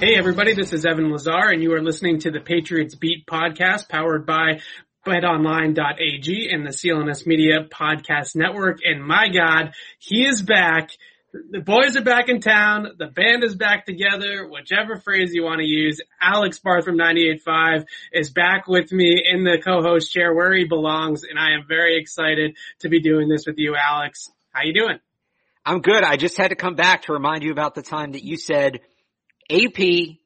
Hey everybody, this is Evan Lazar and you are listening to the Patriots Beat podcast powered by betonline.ag and the CLNS Media Podcast Network. And my God, he is back. The boys are back in town. The band is back together. Whichever phrase you want to use. Alex Barth from 98.5 is back with me in the co-host chair where he belongs. And I am very excited to be doing this with you, Alex. How you doing? I'm good. I just had to come back to remind you about the time that you said AP,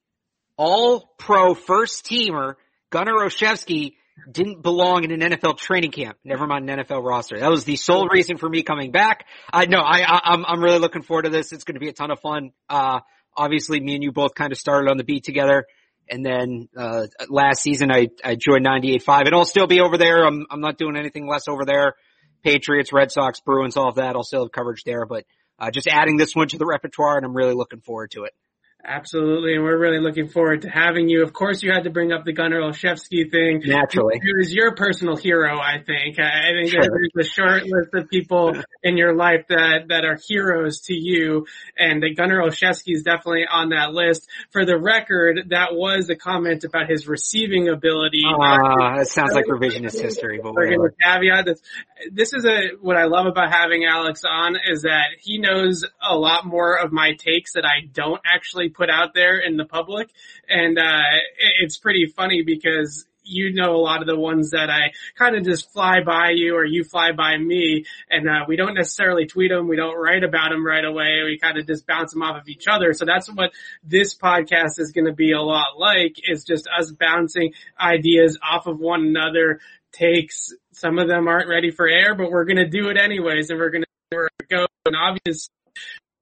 all pro first teamer, Gunnar Olszewski didn't belong in an NFL training camp. Never mind an NFL roster. That was the sole reason for me coming back. I know I, I I'm I'm really looking forward to this. It's going to be a ton of fun. Uh, obviously me and you both kind of started on the beat together. And then, uh, last season I, I joined 98.5 and I'll still be over there. I'm, I'm not doing anything less over there. Patriots, Red Sox, Bruins, all of that. I'll still have coverage there, but, uh, just adding this one to the repertoire and I'm really looking forward to it. Absolutely, and we're really looking forward to having you. Of course, you had to bring up the Gunnar Olszewski thing. Naturally, he was your personal hero. I think. I think sure. there's a short list of people in your life that that are heroes to you, and the Gunnar Olszewski is definitely on that list. For the record, that was a comment about his receiving ability. Ah, uh, that sounds like revisionist history, but we're going to caveat this. This is a what I love about having Alex on is that he knows a lot more of my takes that I don't actually put out there in the public. And, uh, it's pretty funny because you know a lot of the ones that I kind of just fly by you or you fly by me and uh, we don't necessarily tweet them. We don't write about them right away. We kind of just bounce them off of each other. So that's what this podcast is going to be a lot like is just us bouncing ideas off of one another takes. Some of them aren't ready for air, but we're going to do it anyways and we're going to go. And obviously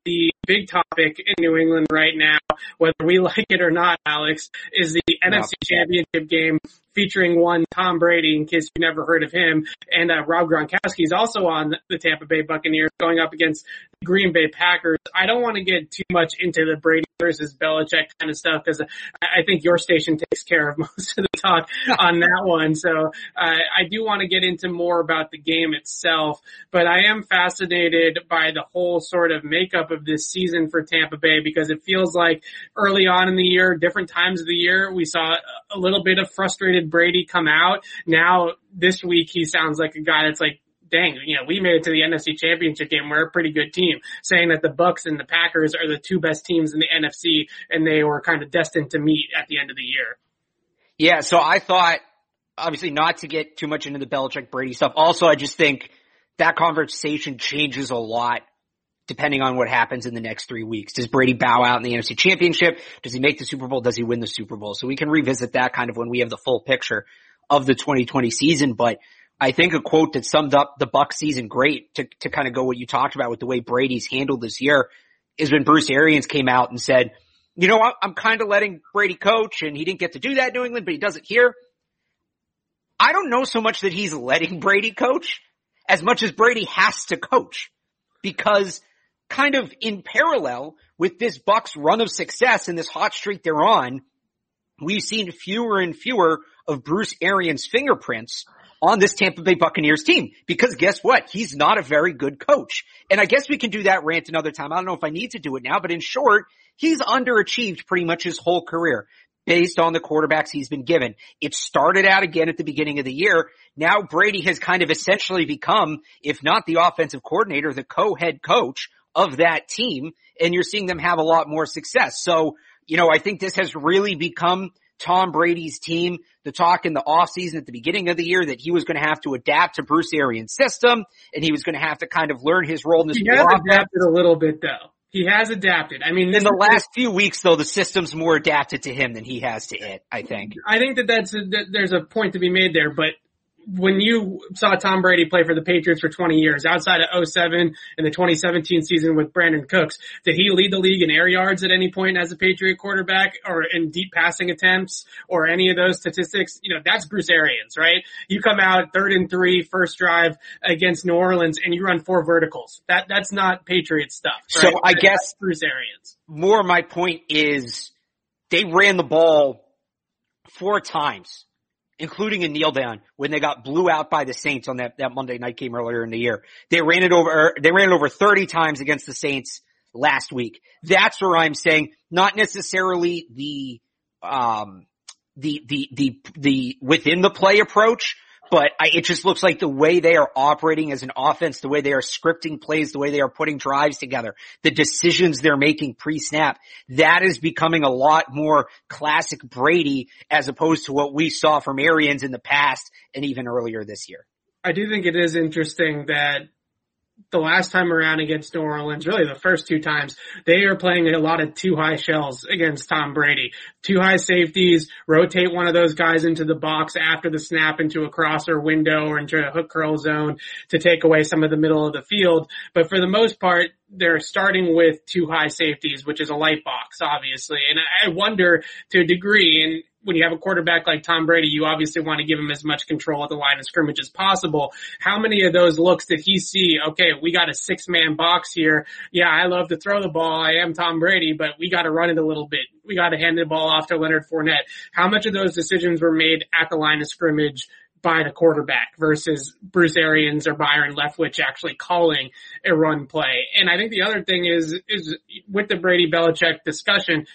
the big topic in New England right now, whether we like it or not, Alex, is the. NFC Championship game featuring one Tom Brady, in case you've never heard of him, and uh, Rob Gronkowski is also on the Tampa Bay Buccaneers going up against the Green Bay Packers. I don't want to get too much into the Brady versus Belichick kind of stuff because I think your station takes care of most of the talk on that one. So uh, I do want to get into more about the game itself, but I am fascinated by the whole sort of makeup of this season for Tampa Bay because it feels like early on in the year, different times of the year, we saw a little bit of frustrated Brady come out. Now this week he sounds like a guy that's like, dang, you know, we made it to the NFC championship game. We're a pretty good team saying that the Bucks and the Packers are the two best teams in the NFC and they were kind of destined to meet at the end of the year. Yeah. So I thought obviously not to get too much into the Belichick Brady stuff. Also, I just think that conversation changes a lot depending on what happens in the next three weeks. Does Brady bow out in the NFC championship? Does he make the Super Bowl? Does he win the Super Bowl? So we can revisit that kind of when we have the full picture of the 2020 season. But I think a quote that summed up the Buck season great to, to kind of go what you talked about with the way Brady's handled this year is when Bruce Arians came out and said, you know? I'm kind of letting Brady coach and he didn't get to do that in New England, but he does it here. I don't know so much that he's letting Brady coach as much as Brady has to coach because kind of in parallel with this Bucks run of success and this hot streak they're on, we've seen fewer and fewer of Bruce Arians' fingerprints on this Tampa Bay Buccaneers team. Because guess what? He's not a very good coach. And I guess we can do that rant another time. I don't know if I need to do it now, but in short, he's underachieved pretty much his whole career based on the quarterbacks he's been given. It started out again at the beginning of the year. Now Brady has kind of essentially become, if not the offensive coordinator, the co-head coach of that team and you're seeing them have a lot more success. So, you know, I think this has really become Tom Brady's team. The talk in the offseason at the beginning of the year that he was going to have to adapt to Bruce Arians' system and he was going to have to kind of learn his role in this. He has adapted a little bit though. He has adapted. I mean, in the last few weeks though, the system's more adapted to him than he has to it, I think. I think that that's, a, that there's a point to be made there, but when you saw Tom Brady play for the Patriots for 20 years, outside of 07 and the 2017 season with Brandin Cooks, did he lead the league in air yards at any point as a Patriot quarterback or in deep passing attempts or any of those statistics? You know, that's Bruce Arians, right? You come out third and three, first drive against New Orleans and you run four verticals. That, that's not Patriot stuff. Right? So I guess Bruce Arians. More my point is they ran the ball four times including a kneel down when they got blew out by the Saints on that, that Monday night game earlier in the year. They ran it over, they ran it over 30 times against the Saints last week. That's where I'm saying not necessarily the, um, the, the, the, the within the play approach, but I, it just looks like the way they are operating as an offense, the way they are scripting plays, the way they are putting drives together, the decisions they're making pre-snap, that is becoming a lot more classic Brady as opposed to what we saw from Arians in the past and even earlier this year. I do think it is interesting that the last time around against New Orleans, really the first two times, they are playing a lot of two high shells against Tom Brady. Two high safeties, rotate one of those guys into the box after the snap into a crosser window or into a hook curl zone to take away some of the middle of the field. But for the most part, they're starting with two high safeties, which is a light box, obviously. And I wonder to a degree, and when you have a quarterback like Tom Brady, you obviously want to give him as much control at the line of scrimmage as possible. How many of those looks did he see? Okay, we got a six man box here. Yeah, I love to throw the ball. I am Tom Brady, but we got to run it a little bit. We got to hand the ball off to Leonard Fournette. How much of those decisions were made at the line of scrimmage? by the quarterback versus Bruce Arians or Byron Leftwich actually calling a run play. And I think the other thing is, is with the Brady Belichick discussion,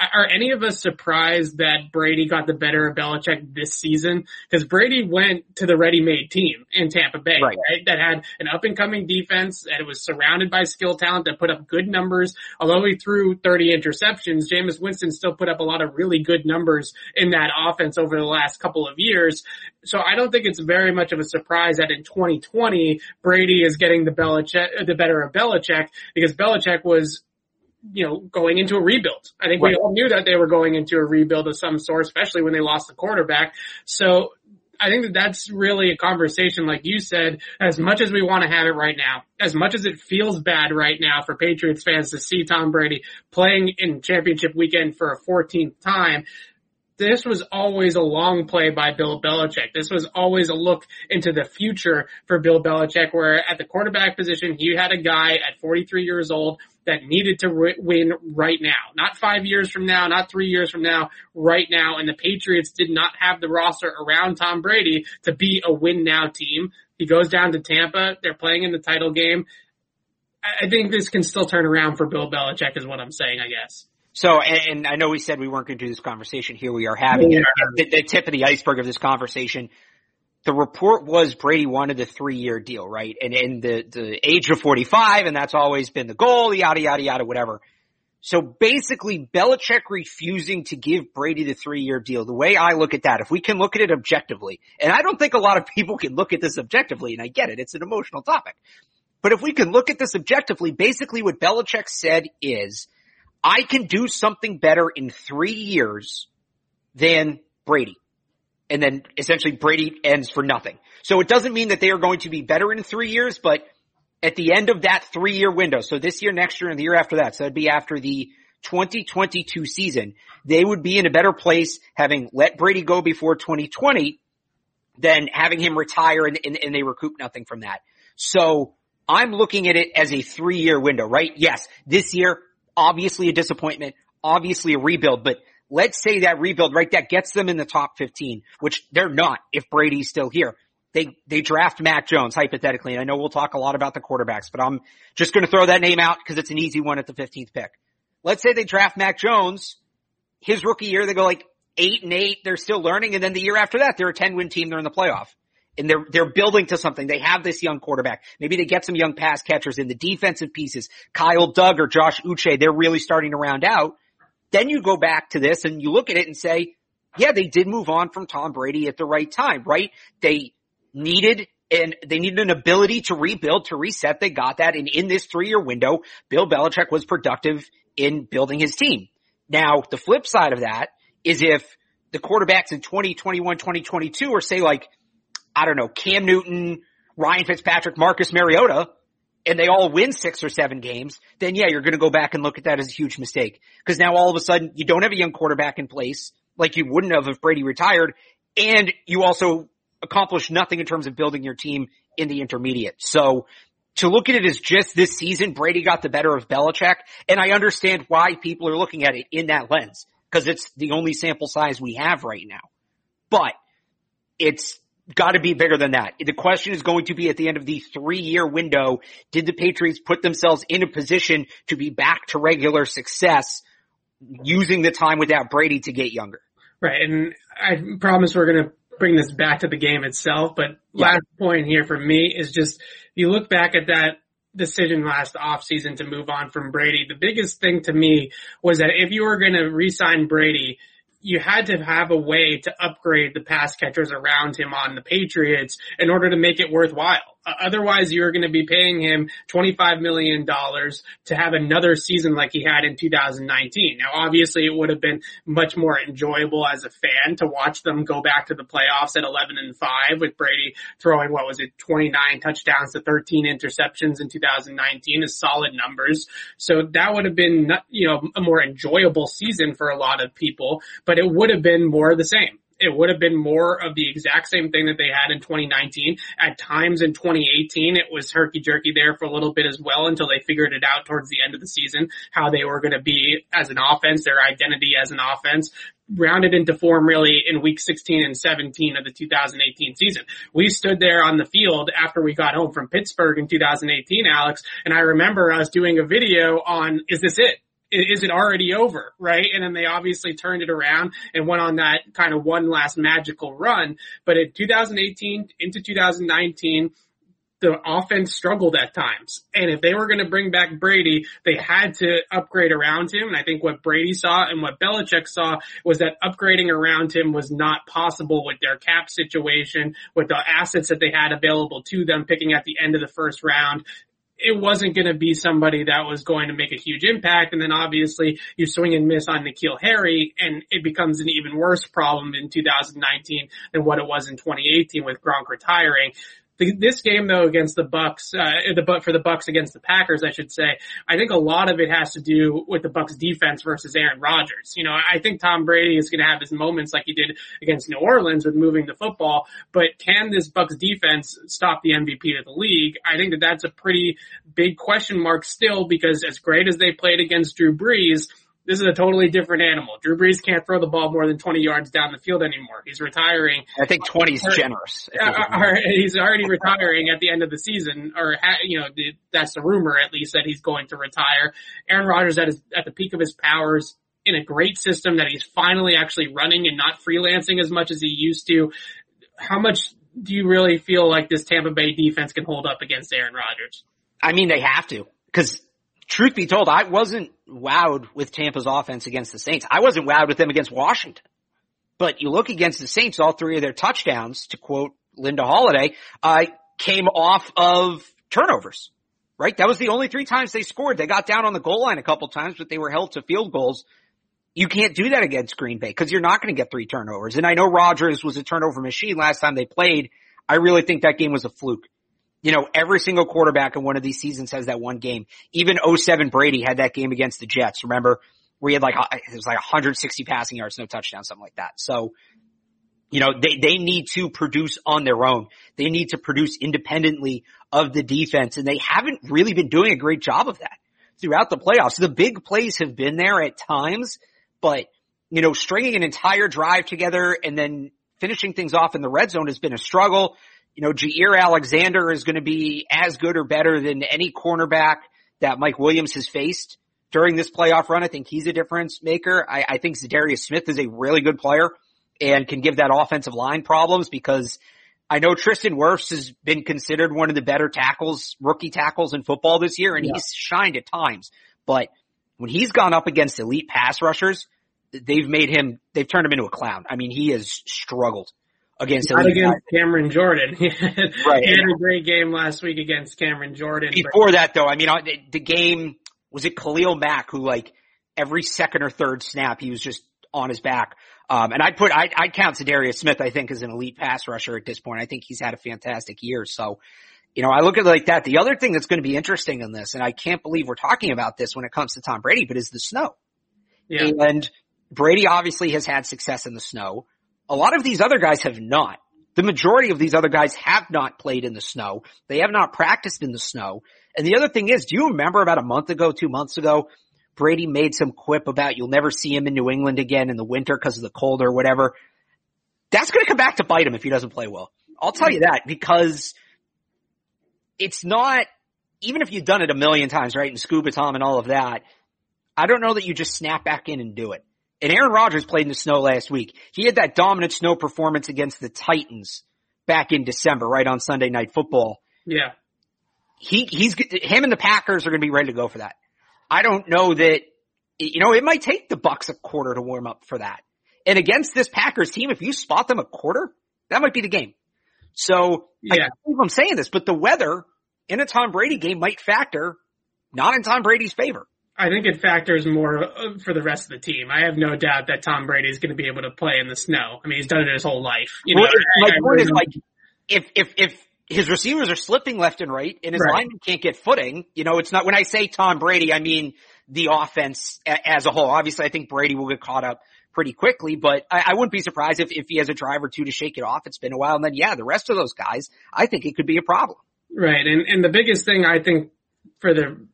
are any of us surprised that Brady got the better of Belichick this season? Because Brady went to the ready-made team in Tampa Bay, right. right? That had an up-and-coming defense, and it was surrounded by skill talent that put up good numbers. Although he threw 30 interceptions, Jameis Winston still put up a lot of really good numbers in that offense over the last couple of years. So I don't think it's very much of a surprise that in 2020 Brady is getting the Belichick, the better of Belichick because Belichick was you know, going into a rebuild. I think right. we all knew that they were going into a rebuild of some sort, especially when they lost the quarterback. So I think that that's really a conversation, like you said, as much as we want to have it right now, as much as it feels bad right now for Patriots fans to see Tom Brady playing in championship weekend for a 14th time, this was always a long play by Bill Belichick. This was always a look into the future for Bill Belichick, where at the quarterback position, he had a guy at 43 years old that needed to win right now. Not five years from now, not three years from now, right now. And the Patriots did not have the roster around Tom Brady to be a win now team. He goes down to Tampa. They're playing in the title game. I think this can still turn around for Bill Belichick is what I'm saying, I guess. So, and, and, I know we said we weren't going to do this conversation. Here we are having yeah. it. The, the, tip of the iceberg of this conversation. The report was Brady wanted a three-year deal, right? And in the, the age of 45, and that's always been the goal, yada, yada, yada, whatever. So basically, Belichick refusing to give Brady the three-year deal. The way I look at that, if we can look at it objectively, and I don't think a lot of people can look at this objectively, and I get it, it's an emotional topic. But if we can look at this objectively, basically what Belichick said is, I can do something better in three years than Brady. And then essentially Brady ends for nothing. So it doesn't mean that they are going to be better in three years, but at the end of that three year window, so this year, next year, and the year after that, so that'd be after the 2022 season, they would be in a better place having let Brady go before 2020 than having him retire and, and, and they recoup nothing from that. So I'm looking at it as a three year window, right? Yes, this year obviously a disappointment, obviously a rebuild, but let's say that rebuild, right, that gets them in the top 15, which they're not if Brady's still here. They, they draft Mac Jones, hypothetically, and I know we'll talk a lot about the quarterbacks, but I'm just gonna throw that name out because it's an easy one at the 15th pick. Let's say they draft Mac Jones, his rookie year, they go like eight and eight, they're still learning, and then the year after that, they're a 10 win team, they're in the playoff. And they're, they're building to something. They have this young quarterback. Maybe they get some young pass catchers in the defensive pieces. Kyle Dugger Josh Uche, they're really starting to round out. Then you go back to this and you look at it and say, yeah, they did move on from Tom Brady at the right time, right? They needed and they needed an ability to rebuild, to reset. They got that. And in this three year window, Bill Belichick was productive in building his team. Now, the flip side of that is if the quarterbacks in 2021, 2022 are say like, I don't know, Cam Newton, Ryan Fitzpatrick, Marcus Mariota, and they all win six or seven games, then yeah, you're going to go back and look at that as a huge mistake. Cause now all of a sudden you don't have a young quarterback in place like you wouldn't have if Brady retired. And you also accomplished nothing in terms of building your team in the intermediate. So to look at it as just this season, Brady got the better of Belichick. And I understand why people are looking at it in that lens because it's the only sample size we have right now. But it's got to be bigger than that. The question is going to be at the end of the three year window, did the Patriots put themselves in a position to be back to regular success using the time without Brady to get younger? Right. And I promise we're going to bring this back to the game itself, but yeah. last point here for me is just, you look back at that decision last offseason to move on from Brady, the biggest thing to me was that if you were going to re-sign Brady, you had to have a way to upgrade the pass catchers around him on the Patriots in order to make it worthwhile. Uh, otherwise, you're going to be paying him $25 million to have another season like he had in 2019. Now, obviously, it would have been much more enjoyable as a fan to watch them go back to the playoffs at 11 and 5 with Brady throwing, what was it, 29 touchdowns to 13 interceptions in 2019 is solid numbers. So that would have been, you know, a more enjoyable season for a lot of people, but it would have been more of the same it would have been more of the exact same thing that they had in 2019. At times in 2018, it was herky jerky there for a little bit as well until they figured it out towards the end of the season, how they were going to be as an offense, their identity as an offense rounded into form really in week 16 and 17 of the 2018 season. We stood there on the field after we got home from Pittsburgh in 2018, Alex, and I remember us doing a video on, is this it? Is it already over, right? And then they obviously turned it around and went on that kind of one last magical run. But in 2018 into 2019, the offense struggled at times. And if they were going to bring back Brady, they had to upgrade around him. And I think what Brady saw and what Belichick saw was that upgrading around him was not possible with their cap situation, with the assets that they had available to them, picking at the end of the first round it wasn't going to be somebody that was going to make a huge impact. And then obviously you swing and miss on N'Keal Harry and it becomes an even worse problem in 2019 than what it was in 2018 with Gronk retiring. The, this game though against the Bucks, uh, the but for the Bucks against the Packers, I should say, I think a lot of it has to do with the Bucks defense versus Aaron Rodgers. You know, I think Tom Brady is going to have his moments like he did against New Orleans with moving the football, but can this Bucks defense stop the MVP of the league? I think that that's a pretty big question mark still because as great as they played against Drew Brees, this is a totally different animal. Drew Brees can't throw the ball more than 20 yards down the field anymore. He's retiring. I think 20 is generous. He's already retiring at the end of the season, or you know, that's the rumor at least that he's going to retire. Aaron Rodgers at his at the peak of his powers in a great system that he's finally actually running and not freelancing as much as he used to. How much do you really feel like this Tampa Bay defense can hold up against Aaron Rodgers? I mean, they have to because truth be told, I wasn't wowed with Tampa's offense against the Saints. I wasn't wowed with them against Washington. But you look against the Saints, all three of their touchdowns, to quote Linda Holiday, uh, came off of turnovers, right? That was the only three times they scored. They got down on the goal line a couple times, but they were held to field goals. You can't do that against Green Bay because you're not going to get three turnovers. And I know Rodgers was a turnover machine last time they played. I really think that game was a fluke. You know, every single quarterback in one of these seasons has that one game. Even 07 Brady had that game against the Jets. Remember? Where he had like, uh, it was like 160 passing yards, no touchdown, something like that. So, you know, they, they need to produce on their own. They need to produce independently of the defense and they haven't really been doing a great job of that throughout the playoffs. The big plays have been there at times, but you know, stringing an entire drive together and then finishing things off in the red zone has been a struggle you know, Jaire Alexander is going to be as good or better than any cornerback that Mike Williams has faced during this playoff run. I think he's a difference maker. I, I think Za'Darius Smith is a really good player and can give that offensive line problems because I know Tristan Wirfs has been considered one of the better tackles, rookie tackles in football this year, and yeah. he's shined at times. But when he's gone up against elite pass rushers, they've made him, they've turned him into a clown. I mean, he has struggled against Not against guys. Cameron Jordan. right. he had a great game last week against Cameron Jordan. Before that though, I mean, the, the game, was it Khalil Mack who like every second or third snap he was just on his back. Um, and I'd put, I'd, I'd count Za'Darius Smith, I think, as an elite pass rusher at this point. I think he's had a fantastic year. So, you know, I look at it like that. The other thing that's going to be interesting in this, and I can't believe we're talking about this when it comes to Tom Brady, but is the snow. Yeah. And Brady obviously has had success in the snow. A lot of these other guys have not. The majority of these other guys have not played in the snow. They have not practiced in the snow. And the other thing is, do you remember about a month ago, two months ago, Brady made some quip about you'll never see him in New England again in the winter because of the cold or whatever. That's going to come back to bite him if he doesn't play well. I'll tell you that because it's not, even if you've done it a million times, right? And scuba Tom and all of that, I don't know that you just snap back in and do it. And Aaron Rodgers played in the snow last week. He had that dominant snow performance against the Titans back in December, right on Sunday night football. Yeah. He, he's, him and the Packers are going to be ready to go for that. I don't know that, you know, it might take the Bucks a quarter to warm up for that. And against this Packers team, if you spot them a quarter, that might be the game. So yeah. I can't believe I'm saying this, but the weather in a Tom Brady game might factor not in Tom Brady's favor. I think it factors more uh, for the rest of the team. I have no doubt that Tom Brady is going to be able to play in the snow. I mean, he's done it his whole life. You know, well, my point is like, if, if, if his receivers are slipping left and right and his right. linemen can't get footing. You know, it's not, when I say Tom Brady, I mean the offense as a whole. Obviously, I think Brady will get caught up pretty quickly, but I, I wouldn't be surprised if, if he has a drive or two to shake it off. It's been a while. And then, yeah, the rest of those guys, I think it could be a problem. Right. And, and the biggest thing I think for the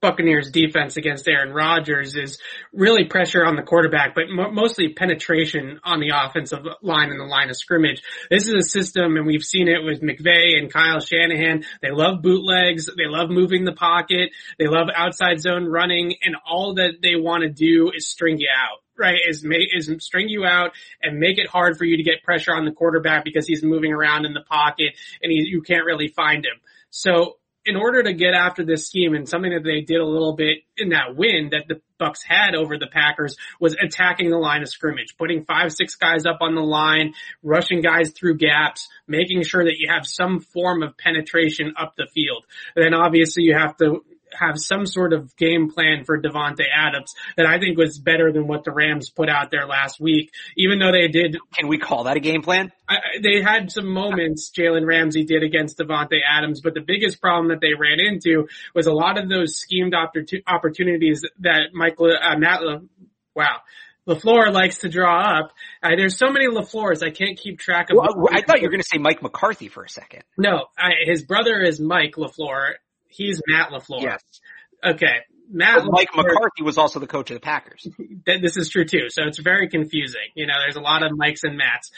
Buccaneers defense against Aaron Rodgers is really pressure on the quarterback, but mo- mostly penetration on the offensive line and the line of scrimmage. This is a system, and we've seen it with McVay and Kyle Shanahan. They love bootlegs. They love moving the pocket. They love outside zone running, and all that they want to do is string you out right, is make, is string you out and make it hard for you to get pressure on the quarterback because he's moving around in the pocket and he, you can't really find him. So in order to get after this scheme and something that they did a little bit in that win that the Bucks had over the Packers was attacking the line of scrimmage, putting five, six guys up on the line, rushing guys through gaps, making sure that you have some form of penetration up the field. And then obviously you have to have some sort of game plan for Davante Adams that I think was better than what the Rams put out there last week. Even though they did, can we call that a game plan? I, they had some moments Jalen Ramsey did against Davante Adams, but the biggest problem that they ran into was a lot of those schemed opportunities that Michael uh, Matt, wow. LaFleur likes to draw up. Uh, there's so many LaFleurs, I can't keep track of. Well, I thought you were going to say Mike McCarthy for a second. No, I, his brother is Mike LaFleur, He's Matt LaFleur. Yes. Okay. Matt Mike McCarthy was also the coach of the Packers. This is true too. So it's very confusing. You know, there's a lot of Mikes and Matts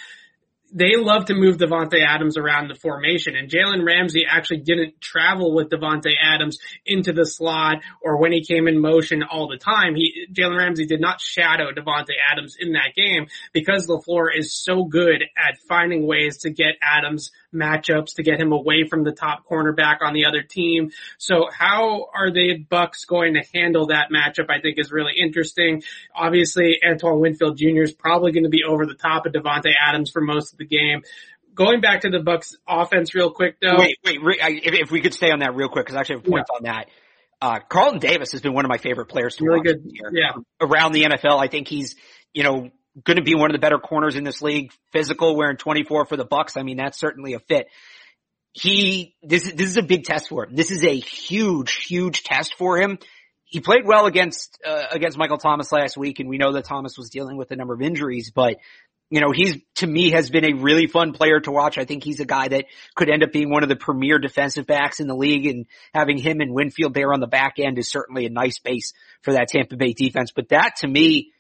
they love to move Davante Adams around the formation, and Jalen Ramsey actually didn't travel with Davante Adams into the slot or when he came in motion all the time. He Jalen Ramsey did not shadow Davante Adams in that game because LaFleur is so good at finding ways to get Adams matchups to get him away from the top cornerback on the other team. So how are the Bucks going to handle that matchup? I think is really interesting. Obviously, Antoine Winfield Jr. is probably going to be over the top of Davante Adams for most of the game. Going back to the Bucks offense real quick though. Wait, wait, if, if we could stay on that real quick, because I actually have a point yeah. on that. Uh, Carlton Davis has been one of my favorite players to really watch good. Yeah. Around the NFL, I think he's, you know, going to be one of the better corners in this league. Physical, wearing 24 for the Bucks. I mean, that's certainly a fit. He, this, this is a big test for him. This is a huge, huge test for him. He played well against, uh, against Michael Thomas last week, and we know that Thomas was dealing with a number of injuries, but you know, he's to me has been a really fun player to watch. I think he's a guy that could end up being one of the premier defensive backs in the league and having him and Winfield there on the back end is certainly a nice base for that Tampa Bay defense. But that to me,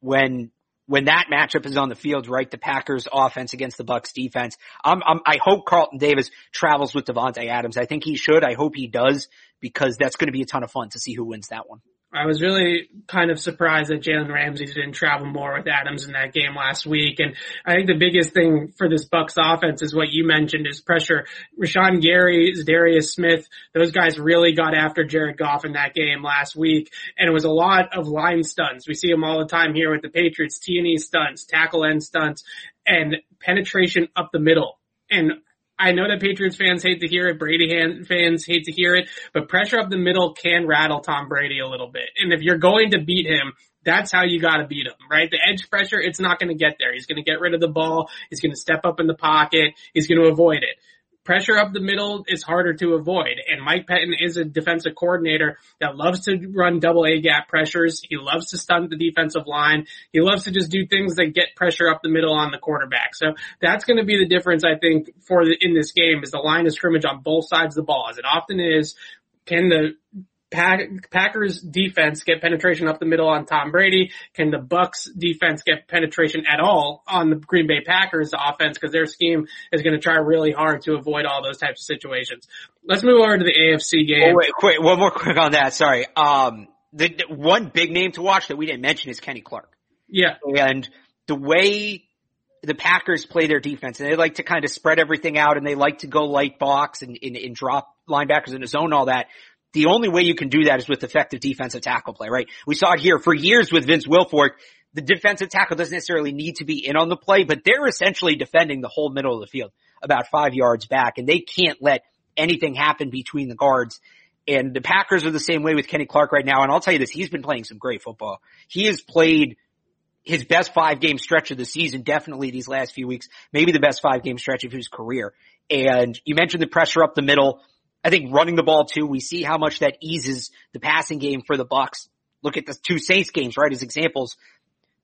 when, when that matchup is on the field, right, the Packers offense against the Bucks defense, I'm, I'm, i hope Carlton Davis travels with Davante Adams. I think he should. I hope he does because that's going to be a ton of fun to see who wins that one. I was really kind of surprised that Jalen Ramsey didn't travel more with Adams in that game last week. And I think the biggest thing for this Bucks offense is what you mentioned is pressure. Rashan Gary, Darius Smith, those guys really got after Jared Goff in that game last week. And it was a lot of line stunts. We see them all the time here with the Patriots, T&E stunts, tackle end stunts, and penetration up the middle. And I know that Patriots fans hate to hear it, Brady fans hate to hear it, but pressure up the middle can rattle Tom Brady a little bit. And if you're going to beat him, that's how you gotta beat him, right? The edge pressure, it's not gonna get there. He's gonna get rid of the ball. He's gonna step up in the pocket. He's gonna avoid it pressure up the middle is harder to avoid. And Mike Pettine is a defensive coordinator that loves to run double A gap pressures. He loves to stunt the defensive line. He loves to just do things that get pressure up the middle on the quarterback. So that's going to be the difference, I think, for the, in this game is the line of scrimmage on both sides of the ball, as it often is. Can the Packers defense get penetration up the middle on Tom Brady? Can the Bucks defense get penetration at all on the Green Bay Packers offense? Because their scheme is going to try really hard to avoid all those types of situations. Let's move over to the AFC game. Oh, wait, quick, one more quick on that. Sorry. Um, the, the one big name to watch that we didn't mention is Kenny Clark. Yeah. And the way the Packers play their defense and they like to kind of spread everything out and they like to go light box and, and, and drop linebackers in the zone all that the only way you can do that is with effective defensive tackle play, right? We saw it here for years with Vince Wilfork. The defensive tackle doesn't necessarily need to be in on the play, but they're essentially defending the whole middle of the field about five yards back and they can't let anything happen between the guards. And the Packers are the same way with Kenny Clark right now. And I'll tell you this, he's been playing some great football. He has played his best five game stretch of the season, definitely these last few weeks, maybe the best five game stretch of his career. And you mentioned the pressure up the middle. I think running the ball too, we see how much that eases the passing game for the Bucks. Look at the two Saints games, right, as examples.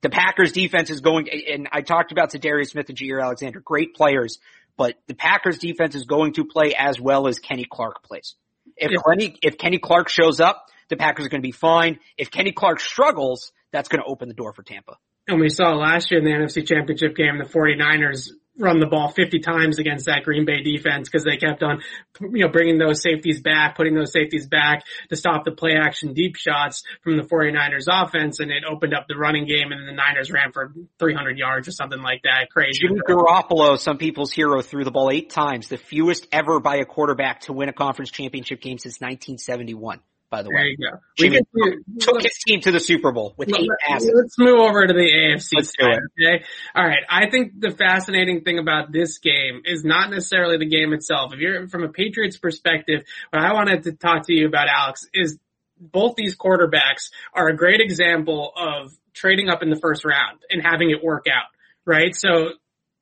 The Packers defense is going, and I talked about Darius Smith and Jaire Alexander, great players, but the Packers defense is going to play as well as Kenny Clark plays. If yeah. Kenny, if Kenny Clark shows up, the Packers are going to be fine. If Kenny Clark struggles, that's going to open the door for Tampa. And we saw last year in the NFC Championship game, the 49ers run the ball 50 times against that Green Bay defense because they kept on, you know, bringing those safeties back, putting those safeties back to stop the play action deep shots from the 49ers offense and it opened up the running game and the Niners ran for 300 yards or something like that. Crazy. Jimmy Garoppolo, some people's hero, threw the ball eight times, the fewest ever by a quarterback to win a conference championship game since 1971 by the there way. you go. Took his team to the Super Bowl with eight passes. Let's move over to the AFC let's side, okay? All right. I think the fascinating thing about this game is not necessarily the game itself. If you're from a Patriots perspective, what I wanted to talk to you about, Alex, is both these quarterbacks are a great example of trading up in the first round and having it work out, right? So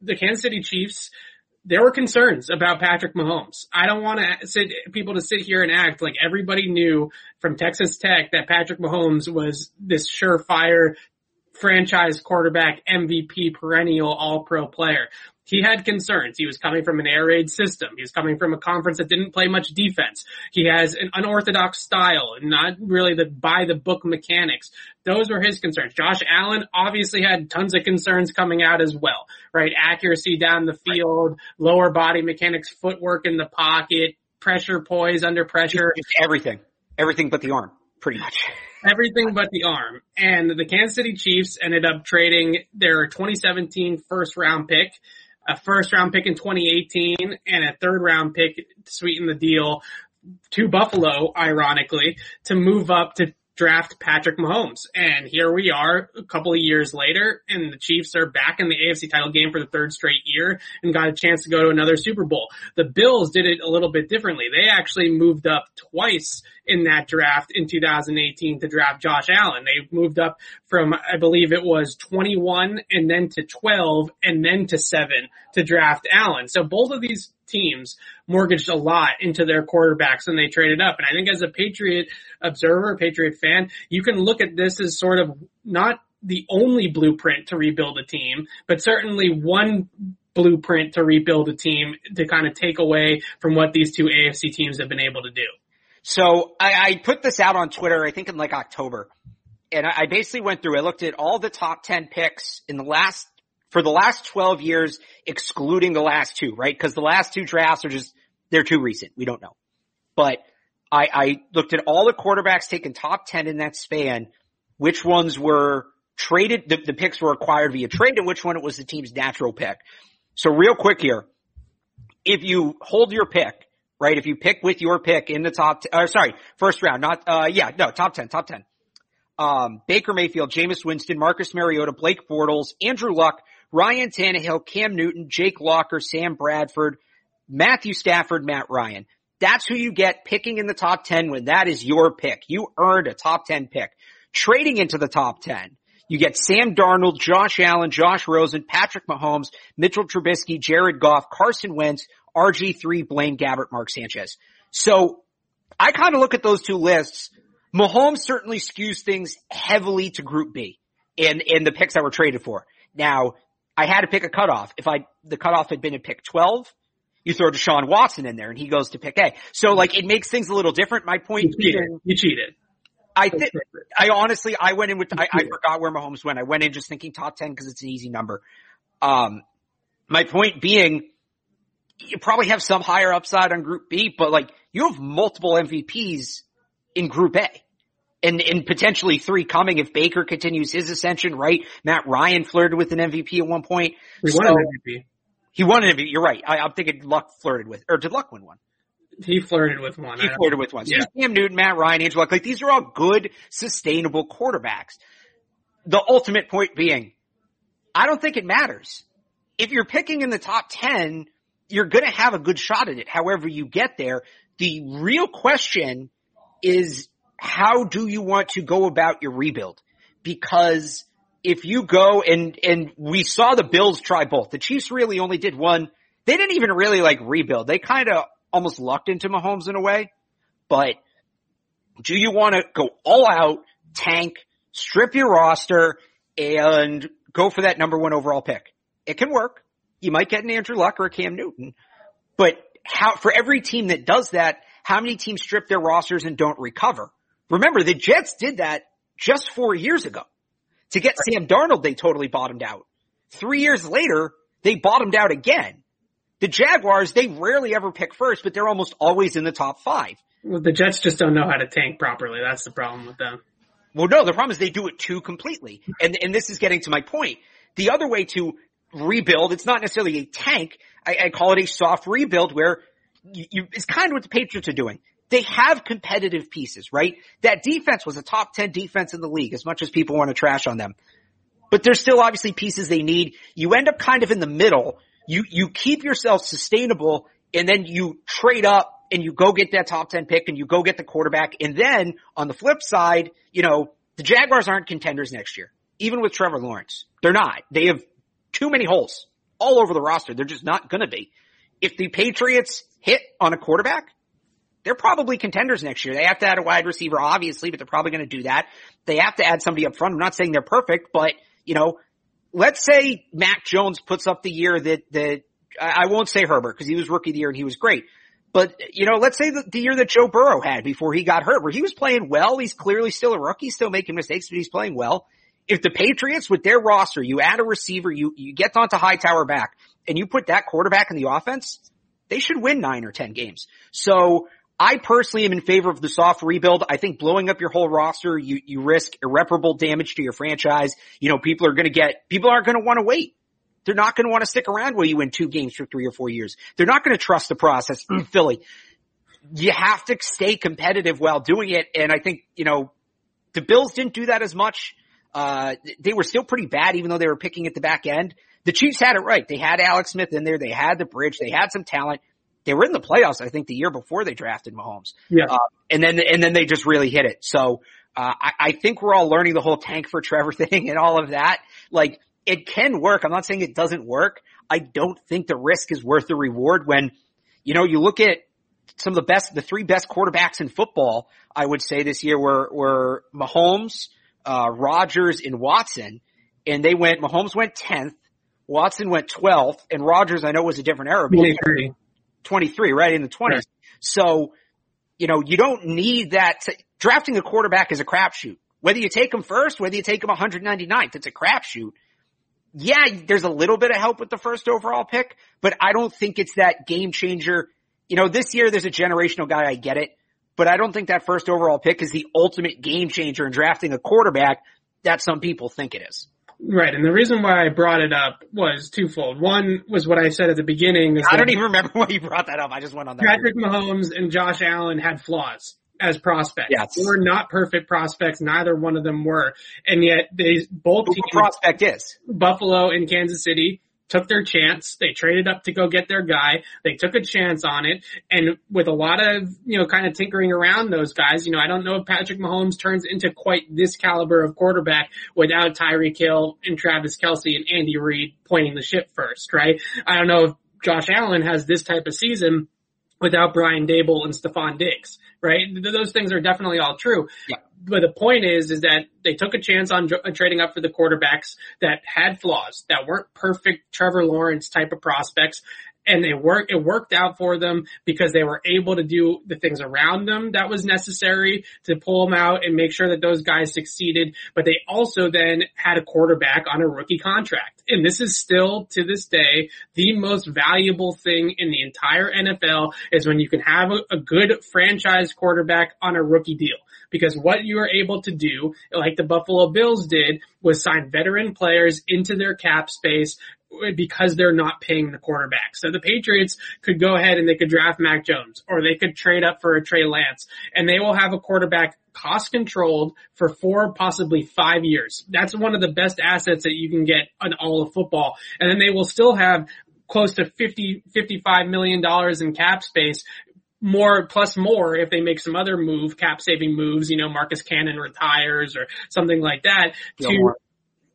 the Kansas City Chiefs, there were concerns about Patrick Mahomes. I don't want to sit people to sit here and act like everybody knew from Texas Tech that Patrick Mahomes was this surefire franchise quarterback, MVP, perennial all pro player he had concerns. He was coming from an air raid system. He was coming from a conference that didn't play much defense. He has an unorthodox style, not really the by the book mechanics. Those were his concerns. Josh Allen obviously had tons of concerns coming out as well, right? Accuracy down the field, lower body mechanics, footwork in the pocket, pressure poise under pressure. Just everything. Everything but the arm, pretty much. everything but the arm. And the Kansas City Chiefs ended up trading their 2017 first round pick a first round pick in 2018 and a third round pick to sweeten the deal to Buffalo, ironically, to move up to draft Patrick Mahomes. And here we are a couple of years later and the Chiefs are back in the AFC title game for the third straight year and got a chance to go to another Super Bowl. The Bills did it a little bit differently. They actually moved up twice in that draft in 2018 to draft Josh Allen. They moved up from, I believe it was 21 and then to 12 and then to 7 to draft Allen. So both of these teams mortgaged a lot into their quarterbacks and they traded up. And I think as a Patriot observer, Patriot fan, you can look at this as sort of not the only blueprint to rebuild a team, but certainly one blueprint to rebuild a team to kind of take away from what these two AFC teams have been able to do. So I, I put this out on Twitter, I think in like October. And I, I basically went through, I looked at all the top 10 picks in the last, for the last 12 years, excluding the last two, right? Cause the last two drafts are just, they're too recent. We don't know. But I, I looked at all the quarterbacks taken top 10 in that span, which ones were traded, the, the picks were acquired via trade and which one it was the team's natural pick. So real quick here, if you hold your pick, right, if you pick with your pick in the top, t- uh, sorry, first round, not, uh, yeah, no, top 10, top 10. Um, Baker Mayfield, Jameis Winston, Marcus Mariota, Blake Bortles, Andrew Luck, Ryan Tannehill, Cam Newton, Jake Locker, Sam Bradford, Matthew Stafford, Matt Ryan. That's who you get picking in the top 10 when that is your pick. You earned a top 10 pick. Trading into the top 10. You get Sam Darnold, Josh Allen, Josh Rosen, Patrick Mahomes, Mitchell Trubisky, Jared Goff, Carson Wentz, RG3, Blaine Gabbert, Mark Sanchez. So I kind of look at those two lists. Mahomes certainly skews things heavily to group B in, in the picks that were traded for. Now, I had to pick a cutoff. If I, the cutoff had been at pick 12, you throw Deshaun Watson in there and he goes to pick A. So like it makes things a little different. My point You cheated. being, You cheated. I think, I honestly, I went in with, I, I forgot where Mahomes went. I went in just thinking top 10 because it's an easy number. Um, my point being, you probably have some higher upside on group B, but like you have multiple MVPs in group A. And, and potentially three coming if Baker continues his ascension, right? Matt Ryan flirted with an MVP at one point. We won an MVP. He won an MVP. You're right. I, I'm thinking Luck flirted with, or did Luck win one? He flirted with one. He flirted with one. So Yeah. Cam Newton, Matt Ryan, Andrew Luck, like these are all good, sustainable quarterbacks. The ultimate point being, I don't think it matters. If you're picking in the top 10, you're gonna have a good shot at it. However you get there, the real question is how do you want to go about your rebuild? Because if you go and, and we saw the Bills try both. The Chiefs really only did one. They didn't even really like rebuild. They kind of almost lucked into Mahomes in a way. But do you want to go all out, tank, strip your roster, and go for that number one overall pick? It can work. You might get an Andrew Luck or a Cam Newton, but how, for every team that does that, how many teams strip their rosters and don't recover? Remember, the Jets did that just four years ago. To get Sam Darnold, they totally bottomed out. Three years later, they bottomed out again. The Jaguars, they rarely ever pick first, but they're almost always in the top five. Well, the Jets just don't know how to tank properly. That's the problem with them. Well, no, the problem is they do it too completely. And, and this is getting to my point. The other way to rebuild, it's not necessarily a tank. I, I call it a soft rebuild where you, you, it's kind of what the Patriots are doing. They have competitive pieces, right? That defense was a top 10 defense in the league as much as people want to trash on them. But there's still obviously pieces they need. You end up kind of in the middle. You, you keep yourself sustainable and then you trade up and you go get that top 10 pick and you go get the quarterback. And then on the flip side, you know, the Jaguars aren't contenders next year, even with Trevor Lawrence. They're not. They have too many holes all over the roster. They're just not going to be. If the Patriots hit on a quarterback, they're probably contenders next year. They have to add a wide receiver, obviously, but they're probably going to do that. They have to add somebody up front. I'm not saying they're perfect, but you know, let's say Mac Jones puts up the year that, that I won't say Herbert because he was rookie of the year and he was great. But, you know, let's say the, the year that Joe Burrow had before he got hurt, where he was playing well. He's clearly still a rookie, still making mistakes, but he's playing well. If the Patriots with their roster, you add a receiver, you, you get Dont'a Hightower back and you put that quarterback in the offense, they should win nine or 10 games. So I personally am in favor of the soft rebuild. I think blowing up your whole roster, you, you risk irreparable damage to your franchise. You know, people are going to get, people aren't going to want to wait. They're not going to want to stick around while you win two games for three or four years. They're not going to trust the process in Philly. You have to stay competitive while doing it. And I think, you know, the Bills didn't do that as much. Uh, they were still pretty bad even though they were picking at the back end. The Chiefs had it right. They had Alex Smith in there. They had the bridge. They had some talent. They were in the playoffs, I think, the year before they drafted Mahomes. Yeah. Uh, and then, and then they just really hit it. So, uh, I, I think we're all learning the whole tank for Trevor thing and all of that. Like, it can work. I'm not saying it doesn't work. I don't think the risk is worth the reward when, you know, you look at some of the best, the three best quarterbacks in football, I would say this year were, were Mahomes, uh, Rodgers and Watson. And they went, Mahomes went 10th, Watson went 12th, and Rodgers I know was a different era, but 23. 23, right? In the 20s. Right. So, you know, you don't need that. To, drafting a quarterback is a crapshoot. Whether you take him first, whether you take him 199th, it's a crapshoot. Yeah, there's a little bit of help with the first overall pick, but I don't think it's that game changer. You know, this year there's a generational guy, I get it, but I don't think that first overall pick is the ultimate game changer in drafting a quarterback that some people think it is. Right, and the reason why I brought it up was twofold. One was what I said at the beginning. I don't even remember why you brought that up. I just went on that. Patrick Mahomes and Josh Allen had flaws as prospects. Yes. They were not perfect prospects. Neither one of them were. And yet they both Who teams, prospect is? Buffalo and Kansas City, took their chance. They traded up to go get their guy. They took a chance on it. And with a lot of, you know, kind of tinkering around those guys, you know, I don't know if Patrick Mahomes turns into quite this caliber of quarterback without Tyreek Hill and Travis Kelce and Andy Reid pointing the ship first, right? I don't know if Josh Allen has this type of season without Brian Daboll and Stefon Diggs, right? Th- Those things are definitely all true. Yeah. But the point is, is that they took a chance on on uh, trading up for the quarterbacks that had flaws, that weren't perfect Trevor Lawrence type of prospects. And they work, it worked out for them because they were able to do the things around them that was necessary to pull them out and make sure that those guys succeeded. But they also then had a quarterback on a rookie contract. And this is still to this day, the most valuable thing in the entire NFL is when you can have a, a good franchise quarterback on a rookie deal. Because what you are able to do, like the Buffalo Bills did, was sign veteran players into their cap space because they're not paying the quarterback. So the Patriots could go ahead and they could draft Mac Jones or they could trade up for a Trey Lance and they will have a quarterback cost controlled for four, possibly five years. That's one of the best assets that you can get on all of football. And then they will still have close to 50, 55 million dollars in cap space more plus more if they make some other move, cap saving moves, you know, Marcus Cannon retires or something like that to Gilmore.